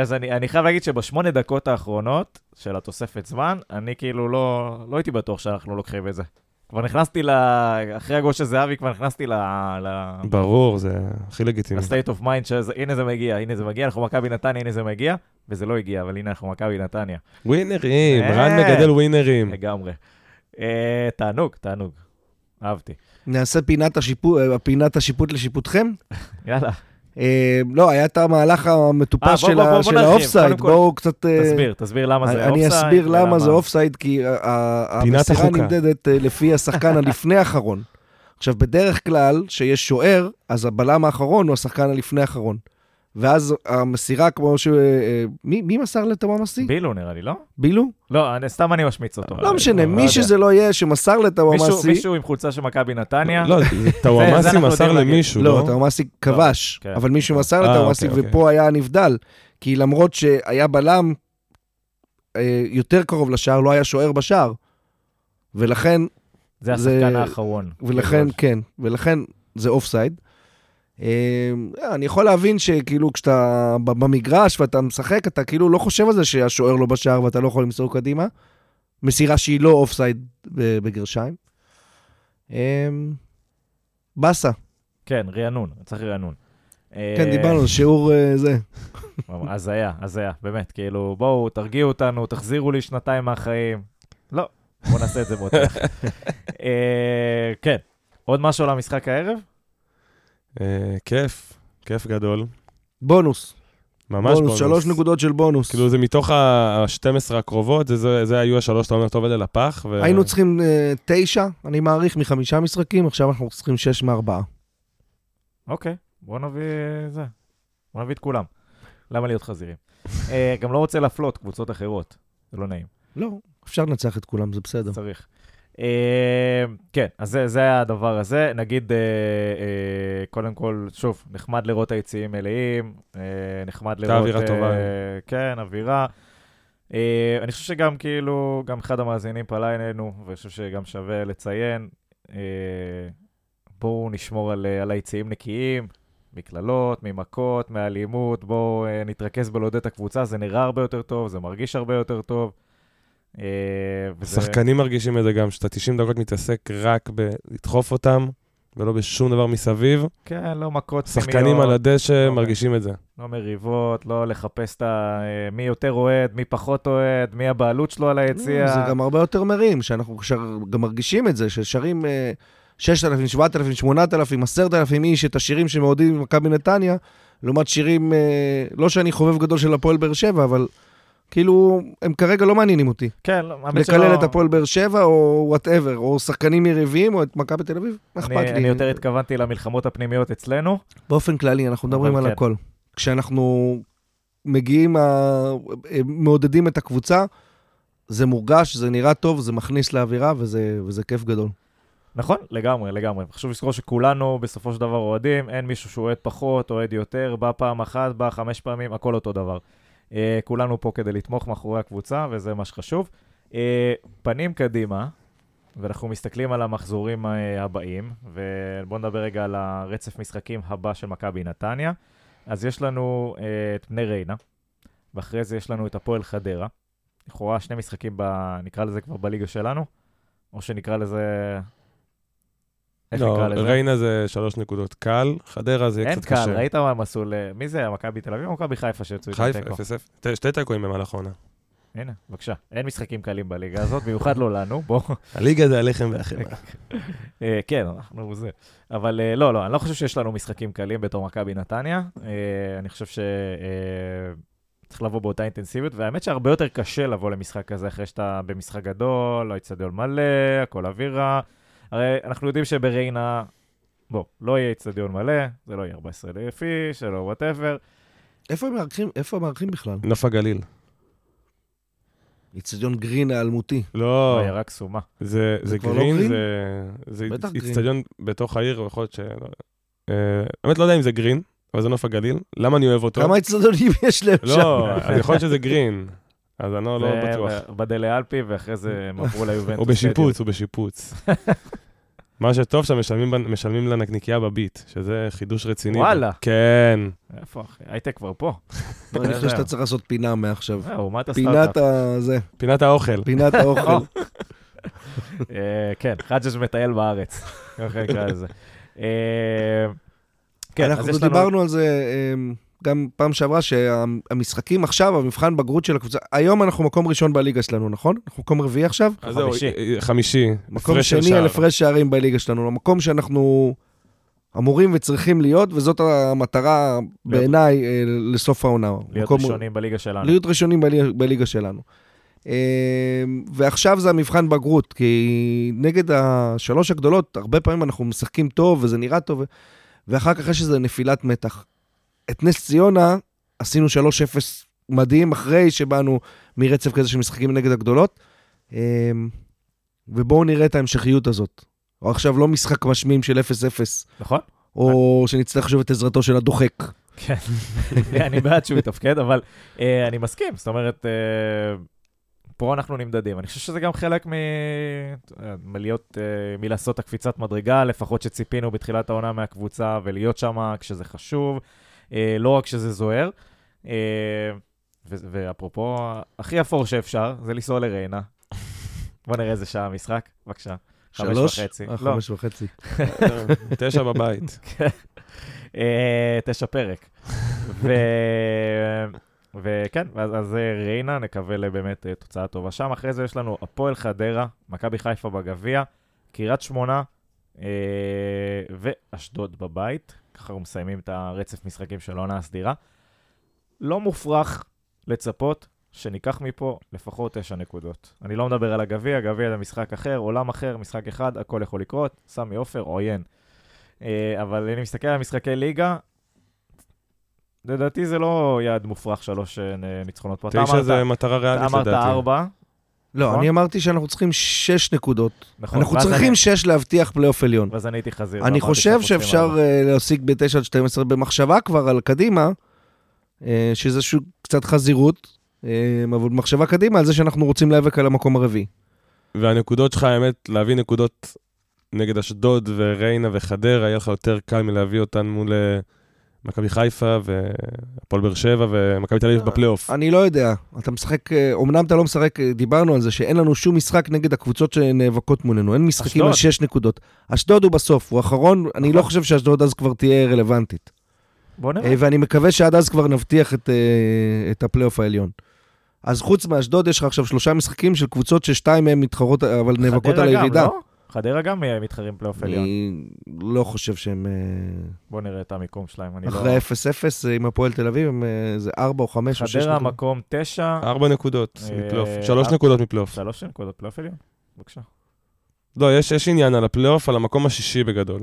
אז אני, אני חייב להגיד שבשמונה דקות האחרונות של התוספת זמן, אני כאילו לא, לא הייתי בטוח שאנחנו לוקחים את זה. כבר נכנסתי ל... אחרי הגול של זהבי, כבר נכנסתי ל... ל... ברור, זה הכי לגיטימי. ל-state of mind, שהנה זה מגיע, הנה זה מגיע, אנחנו מכבי נתניה, הנה זה מגיע, וזה לא הגיע, אבל הנה אנחנו מכבי נתניה. ווינרים, אה. רן מגדל ווינרים. לגמרי. אה, תענוג, תענוג. אהבתי. נעשה פינת השיפוט, פינת השיפוט לשיפוטכם. [laughs] יאללה. אה, לא, היה את המהלך אה, המטופש בוא, של. האופסייד. בואו קצת... אה, תסביר, תסביר למה זה אופסייד. אני אסביר למה זה אופסייד, כי ה- ה- פינת המסירה. נמדדת אה, לפי השחקן [laughs] הלפני האחרון. עכשיו, בדרך כלל, שיש שוער, אז הבלם האחרון הוא השחקן הלפני האחרון. ואז המסירה, כמו ש... אה, מי מי מסר לטוואמאסי? בילו נראה לי, לא? בילו? לא, אני- סתם אני משמיץ אותו. לא משנה, לא מי יודע. שזה לא יהיה שמסר לטוואמאסי... מישהו עם חולצה של מכבי נתניה. לא, [laughs] אנחנו מסר. למישהו, לא, לא? טוואמאסי כבש, כן. אבל מישהו מסר אה, לטוואמאסי, אוקיי, אוקיי. ופה היה הנבדל. כי למרות שהיה בלם אה, יותר קרוב לשער, לא היה שוער בשער. ולכן, זה השחקן האחרון. ולכן, כן, ולכן זה אופסייד. אני יכול להבין שכאילו כשאתה במגרש ואתה משחק, אתה כאילו לא חושב על זה שהשוער לא בשער ואתה לא יכול למסור קדימה. מסירה שהיא לא אופסייד בגרשיים. אה, באסה. כן, רענון, צריך רענון. כן, דיברנו על שיעור אה, זה. הזיה, הזיה, באמת, כאילו, בואו, תרגיעו אותנו, תחזירו לי שנתיים מהחיים. לא, בואו נעשה את זה מותח. [laughs] אה, כן, עוד משהו על המשחק הערב? אה, כיף, כיף גדול. בונוס. ממש בונוס, בונוס. שלוש נקודות של בונוס. כאילו זה מתוך ה-12 הקרובות, זה- זה זה היו השלוש שאתה אומר, אתה עובד על הפח. ו- היינו צריכים אה, תשע, אני מעריך, מחמישה משחקים, עכשיו אנחנו צריכים שש מארבעה. אוקיי, בואו נביא זה. בואו נביא את כולם. למה להיות חזירים? אה, גם לא רוצה להפלות קבוצות אחרות, זה לא נעים. לא, אפשר לנצח את כולם, זה בסדר. צריך. אה, כן, אז זה, זה הדבר הזה. נגיד, אה, אה, קודם כל, שוב, נחמד לראות היציעים מלאים, נחמד לראות... אווירה טובה. כן, אווירה. אני חושב שגם כאילו, גם אחד המאזינים פנה אלינו, ואני חושב שגם שווה לציין, בואו נשמור על, על היציעים נקיים, מקללות, ממכות, מאלימות, בואו נתרכז בלעודד את הקבוצה, זה נראה הרבה יותר טוב, זה מרגיש הרבה יותר טוב. אה, וזה- שחקנים מרגישים את זה גם, שאתה 90 דקות מתעסק רק בלדחוף אותם, ולא בשום דבר מסביב. כן, לא מכות שחקנים על הדשא אוקיי. מרגישים את זה. לא מריבות, לא לחפש את ה... אה, מי יותר אוהד, מי פחות אוהד, מי הבעלות שלו על היציע. זה גם הרבה יותר מרים, שאנחנו שר, גם מרגישים את זה, ששרים אה, 6,000, 7,000, 8,000, 10,000 איש את השירים שמעודדים ממכבי נתניה, לעומת שירים, אה, לא שאני חובב גדול של הפועל באר שבע, אבל כאילו, הם כרגע לא מעניינים אותי. כן, לא, האמת שלא- לקלל את הפועל באר שבע, או whatever, או שחקנים יריבים, או את מכבי תל אביב, מה אכפת לי? אני יותר התכוונתי למלחמות הפנימיות אצלנו. באופן כללי, אנחנו מדברים על כן. הכל. כשאנחנו מגיעים, ה- מעודדים את הקבוצה, זה מורגש, זה נראה טוב, זה מכניס לאווירה, וזה, וזה כיף גדול. נכון, לגמרי, לגמרי. חשוב לזכור שכולנו בסופו של דבר אוהדים, אין מישהו שהוא אוהד פחות, אוהד יותר, בא פעם אחת, בא חמש פעמים, הכל אותו דבר. Uh, כולנו פה כדי לתמוך מאחורי הקבוצה, וזה מה שחשוב. Uh, פנים קדימה, ואנחנו מסתכלים על המחזורים uh, הבאים, ובואו נדבר רגע על הרצף משחקים הבא של מכבי נתניה. אז יש לנו uh, את בני ריינה, ואחרי זה יש לנו את הפועל חדרה. לכאורה שני משחקים, ב, נקרא לזה כבר בליגה שלנו, או שנקרא לזה... איך לא, נקרא לזה? ריינה זה שלוש נקודות קל, חדרה זה יהיה אין קצת קל, קשה. ראית מה הם עשו ל... מי זה, מכבי תל אביב או מכבי חיפה שיצאו איתם חיפה, תיקו? 0-0. שתי תיקואים במהלך העונה. הנה, בבקשה. אין משחקים קלים בליגה הזאת, במיוחד לא לנו, בוא. הליגה זה הלחם והחמאה. [laughs] אה, כן, אנחנו זה. אבל אה, לא, לא, אני לא חושב שיש לנו משחקים קלים בתור מכבי נתניה. אה, אני חושב ש... צריך לבוא באותה אינטנסיביות, והאמת שהרבה יותר קשה לבוא למשחק כזה אחרי שאתה במשחק גדול, לא אצטדיון מלא, הכל אווירה. הרי אנחנו יודעים שבריינה, בוא, לא יהיה אצטדיון מלא, זה לא יהיה 14,000 איש, זה לא whatever. איפה הם מארחים, איפה הם מארחים בכלל? נוף הגליל. איצטדיון גרין האלמותי. לא, לא, יהיה רק סומה. זה זה זה לא גרין, גרין? זה- זה. איצטדיון בתוך העיר, יכול להיות ש... לא- אה, האמת, לא יודע אם זה גרין, אבל זה נוף הגליל. למה אני אוהב אותו? כמה איצטדיונים [laughs] יש להם שם? לא, אז יכול להיות שזה גרין. אז אני לא לא בטוח. בדלה אלפי, ואחרי זה הם עברו [laughs] ליובנטוס. הוא בשיפוץ, הוא [laughs] בשיפוץ. מה שטוב שם, משלמים בנ- משלמים לנקניקייה בביט, שזה חידוש רציני. וואלה. כן. איפה אחי? הייטק כבר פה. [laughs] לא, אני חושב שאתה צריך לעשות פינה מעכשיו. זהו, מה אתה פינת סטארט-אפ? ה... זה, פינת האוכל. פינת [laughs] האוכל. אה, כן, חג'ג' מטייל בארץ. ככה נקרא לזה. אה, כן, אז אנחנו יש לנו... דיברנו על זה אמ, גם פעם שעברה, שהמשחקים עכשיו, המבחן בגרות של הקבוצה, היום אנחנו מקום ראשון בליגה שלנו, נכון? אנחנו מקום רביעי עכשיו? אז זהו, חמישי. אה, חמישי. מקום שני על. הפרש שערים בליגה שלנו. המקום שאנחנו אמורים וצריכים להיות, וזאת המטרה בעיניי אה, לסוף העונה. להיות מקום- ראשונים בליגה שלנו. להיות ראשונים בליגה, בליגה שלנו. אה, ועכשיו זה המבחן בגרות, כי נגד השלוש הגדולות, הרבה פעמים אנחנו משחקים טוב וזה נראה טוב, ואחר כך יש איזו נפילת מתח. את נס ציונה עשינו 3-0 מדהים, אחרי שבאנו מרצף כזה של משחקים נגד הגדולות, אה, ובואו נראה את ההמשכיות הזאת. או עכשיו לא משחק משמים של 0-0, נכון? או שנצטרך שוב את עזרתו של הדוחק. כן. [laughs] אני בעד שהוא יתפקד, אבל אה, אני מסכים. זאת אומרת, אה, פה אנחנו נמדדים. אני חושב שזה גם חלק מ... אה, מלהיות, מלעשות את הקפיצת מדרגה, לפחות שציפינו בתחילת העונה מהקבוצה, ולהיות שם כשזה חשוב, לא רק כשזה זוהר. אה, ואפרופו, הכי אפור שאפשר, זה לנסוע לריינה. [laughs] בוא נראה איזה שעה המשחק, בבקשה. חמש שלוש? וחצי. אה, לא, חמש וחצי. [laughs] תשע בבית. [laughs] אה, תשע פרק. וכן, אז, אז אה, ריינה, נקווה לבאמת אה, תוצאה טובה שם. אחרי זה יש לנו הפועל חדרה, מכבי חיפה בגביע, קריית שמונה אה, ואשדוד בבית. ככה אנחנו מסיימים את הרצף משחקים של העונה הסדירה. לא מופרך לצפות שניקח מפה לפחות תשע נקודות. אני לא מדבר על הגביע, גביע זה משחק אחר, עולם אחר, משחק אחד, הכל יכול לקרות. סמי עופר, עוין. אה, אבל אני מסתכל על משחקי ליגה, לדעתי זה לא יעד מופרך, שלוש אה, ניצחונות פה. אתה תשע אמרת- זה מטרה אתה ריאלית אמרת לדעתי. ארבע, לא, נכון? אני אמרתי שאנחנו צריכים שש נקודות. נכון. אנחנו צריכים אני- שש להבטיח פלייאוף עליון. ואז אני הייתי חזיר. אני חושב שאפשר. אה, להשיג ב-9 עד 12 במחשבה כבר על קדימה, אה, שזה שוב קצת חזירות, אה, אבל במחשבה קדימה על זה שאנחנו רוצים להיאבק על המקום הרביעי. והנקודות שלך, האמת, להביא נקודות נגד אשדוד וריינה וחדרה, יהיה לך יותר קל מלהביא אותן מול מכבי חיפה והפועל באר שבע ומכבי תל אביב בפלייאוף. אני לא יודע, אתה משחק, אומנם אתה לא משחק, דיברנו על זה שאין לנו שום משחק נגד הקבוצות שנאבקות מולנו, אין משחקים על. שש נקודות. אשדוד הוא בסוף, הוא אחרון, אני לא נכון. חושב שאשדוד אז כבר תהיה רלוונטית. בוא נראה. אה, ואני מקווה שעד אז כבר נבטיח את, אה, את הפלייאוף העליון. אז חוץ מאשדוד, יש לך עכשיו שלושה משחקים של קבוצות ששתיים מהן מתחרות, אבל נאבקות על הירידה. לא? חדרה גם אה, מתחרים פלייאוף עליון. אני לא חושב שהם... אה, בוא נראה את המיקום שלהם. לא... אחרי 0-0 עם הפועל תל אביב, הם, אה, זה 4 או 5 או 6 חדרה. מקום תשע, ארבע נקודות אה, מפלייאוף, שלוש אה, נקודות מפלייאוף. שלוש נקודות פלייאוף עליון. בבקשה. לא, יש יש עניין על הפלייאוף, על המקום השישי בגדול.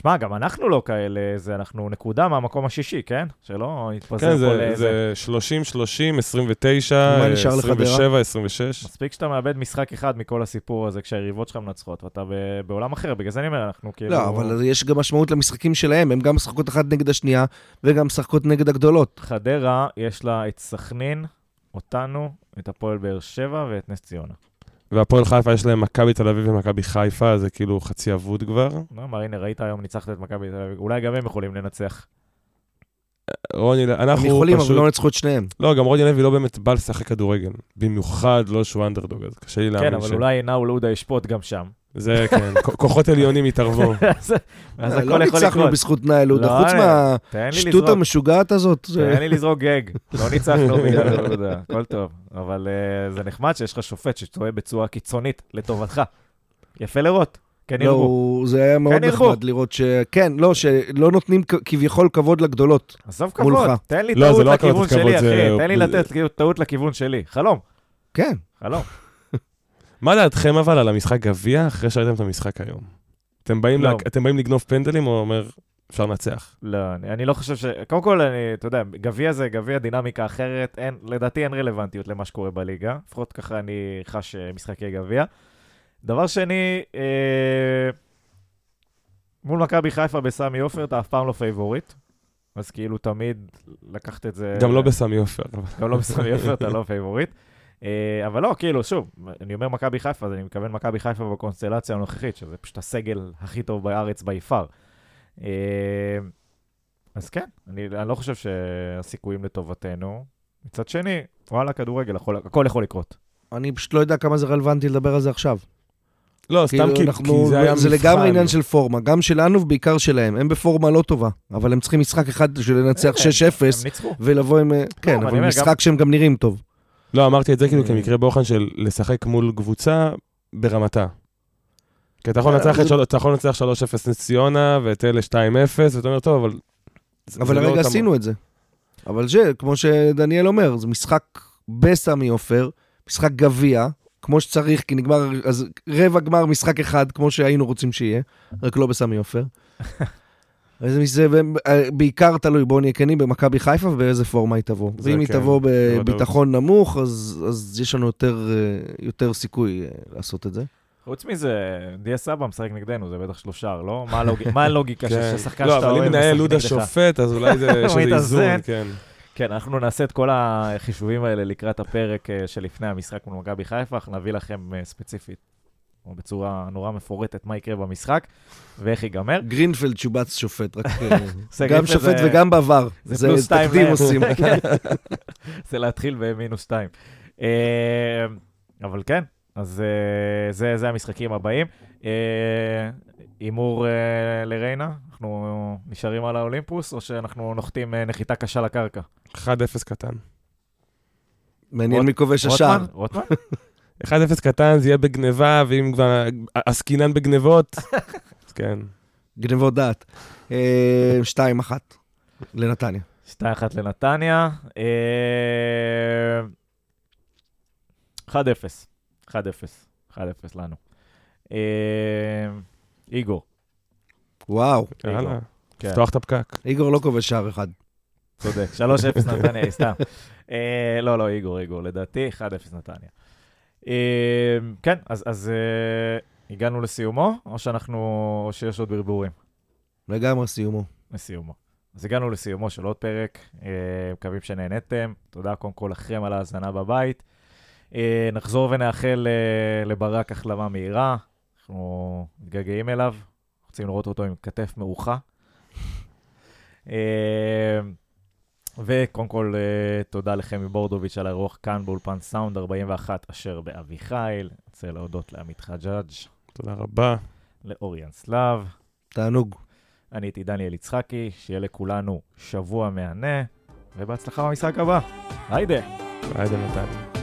שמע, גם אנחנו לא כאלה, זה אנחנו נקודה מהמקום השישי, כן? שלא נתפזר כן, פה זה- לאיזה... זה 30, 30, 29, מה נשאר לחדרה? 27, 26. מספיק שאתה מאבד משחק אחד מכל הסיפור הזה כשהיריבות שלך מנצחות, ואתה ב- בעולם אחר, בגלל זה אני אומר, אנחנו כאילו... לא, אבל יש גם משמעות למשחקים שלהם, הם גם משחקות אחת נגד השנייה, וגם משחקות נגד הגדולות. חדרה, יש לה את סכנין, אותנו, את הפועל באר שבע ואת נס ציונה. והפועל חיפה יש להם מכבי תל אביב ומכבי חיפה, זה כאילו חצי אבוד כבר. לא, מה, הנה, ראית היום ניצחת את מכבי תל אביב, אולי גם הם יכולים לנצח. רוני, אנחנו הם יכולים, פשוט... אבל לא ניצחו את שניהם. לא, גם רוני לוי לא באמת בא לשחק כדורגל. במיוחד לא שהוא אנדרדוג, אז קשה לי להאמין כן, אבל ש... אולי נאול עודה ישפוט גם שם. זה כן, כוחות עליונים התערבו. [laughs] אז אה, הכל לא יכול ניצחנו לקרות. בזכות נאי לודה, לא, חוץ לי מהשטות המשוגעת הזאת. תן לי לזרוק גג. לא [laughs] ניצחנו בגלל עודה, הכל טוב. אבל אה, זה נחמד שיש לך שופט שטועה בצורה קיצונית לטובתך. יפה לראות. כן לא, ירבו. הוא- זה היה מאוד כן. נחמד לראות ש... כן, לא, שלא נותנים כ- כביכול כבוד לגדולות. עזוב מולך. כבוד, תן לי לא, טעות לא לכיוון שלי, זה- אחי. תן לי זה- לתת טעות לכיוון שלי. חלום, כן. חלום. מה דעתכם אבל על המשחק גביע אחרי שראיתם את המשחק היום? אתם באים, לא. לה... אתם באים לגנוב פנדלים או אומר, אפשר לנצח? לא, אני, אני לא חושב ש... קודם כל, אני, אתה יודע, גביע זה גביע דינמיקה אחרת, אין, לדעתי אין רלוונטיות למה שקורה בליגה, לפחות ככה אני חש אה, משחקי גביע. דבר שני, אה, מול מכבי חיפה בסמי עופר, אתה אף פעם לא פייבוריט, אז כאילו תמיד לקחת את זה... גם לא בסמי עופר. גם לא בסמי עופר, אתה לא פייבוריט. [laughs] אה, אבל לא, כאילו, שוב, אני אומר מכבי חיפה, אז אני מתכוון מכבי חיפה בקונסטלציה הנוכחית, שזה פשוט הסגל הכי טוב בארץ בי פאר. אה, אז כן, אני, אני לא חושב שהסיכויים לטובתנו. מצד שני, וואלה, כדורגל, יכול, הכל יכול לקרות. אני פשוט לא יודע כמה זה רלוונטי לדבר על זה עכשיו. לא, סתם כאילו, כי, אנחנו- כי זה היה זה מבחן. לגמרי עניין של פורמה, גם שלנו ובעיקר שלהם. הם בפורמה לא טובה, אבל הם צריכים משחק אחד בשביל לנצח הם- 6-0, הם ניצחו. ולבוא עם... כן, אני אבל משחק שהם גם נראים טוב. לא, אמרתי את זה כאילו אה. כמקרה בוחן של לשחק מול קבוצה ברמתה. כי אתה יכול לנצח יכול לנצח 3-0 נס ציונה, ואת אלה 2-0, ואתה אומר, טוב, אבל... אבל לא הרגע עשינו את זה. אבל זה, כמו שדניאל אומר, זה משחק בסמי עופר, משחק גביע, כמו שצריך, כי נגמר, אז רבע גמר משחק אחד, כמו שהיינו רוצים שיהיה, רק לא בסמי עופר. [laughs] זה אה, בעיקר תלוי, בואו נהיה כנים, במכבי חיפה ובאיזה פורמה היא תבוא. ואם היא כן, תבוא בוודאות. בביטחון נמוך, אז, אז יש לנו יותר, אה, יותר סיכוי אה, לעשות את זה. חוץ מזה, דיה סבא משחק נגדנו, זה בטח שלושה, לא? מה הלוג- מה הלוגיקה כן. של שחקן לא, שאתה אבל אוהב אם מנהל משחק לודה נגדך? שופט, אז אולי זה- [laughs] איזון. כן. כן, אנחנו נעשה את כל החישובים האלה לקראת הפרק שלפני המשחק מול מכבי חיפה, אנחנו נביא לכם ספציפית, או בצורה נורא מפורטת, מה יקרה במשחק ואיך ייגמר. גרינפלד שובץ שופט, רק [laughs] אה, גם שופט זה- וגם בעבר. זה זה פלוס שתיים תקדים. עושים. [laughs] כן. [laughs] זה להתחיל במינוס שתיים. אה, אבל כן, אז אה, זה, זה המשחקים הבאים. הימור לריינה, אנחנו נשארים על האולימפוס, או שאנחנו נוחתים נחיתה קשה לקרקע? 1-0 קטן. מעניין מי כובש השער. רוטמן? רוטמן? 1-0 קטן, זה יהיה בגניבה, ואם כבר עסקינן בגניבות, אז כן. גנבות דעת. אה, שתיים אחת לנתניה. 2-1 לנתניה. אה, 1-0. 1-0. 1-0 לנו. אה, איגור. וואו, יאללה, כן, לפתוח את הפקק. איגור לא כובש שער אחד. צודק. 3-0 נתניה, [laughs] סתם. אה, לא, לא, איגור, איגור, לדעתי, 1-0 נתניה. אה, כן, אז, אז אה, הגענו לסיומו, או שאנחנו, או שיש עוד ברבורים? לגמרי סיומו. לסיומו. אז הגענו לסיומו של עוד פרק, אה, מקווים שנהניתם. תודה קודם כל לכם על ההאזנה בבית. אה, נחזור ונאחל אה, לברק החלמה מהירה, אנחנו מתגעגעים אליו, רוצים לראות אותו עם כתף מרוחה. [laughs] וקודם כל, אה, תודה לחמי בורדוביץ' על האירוח כאן באולפן סאונד 41, אשר באביחיל. רוצה להודות לעמית חג'אג', תודה רבה. לאוריאן סלאב. תענוג. אני הייתי דניאל יצחקי, שיהיה לכולנו שבוע מהנה, ובהצלחה במשחק הבא. יאללה. יאללה נתניה.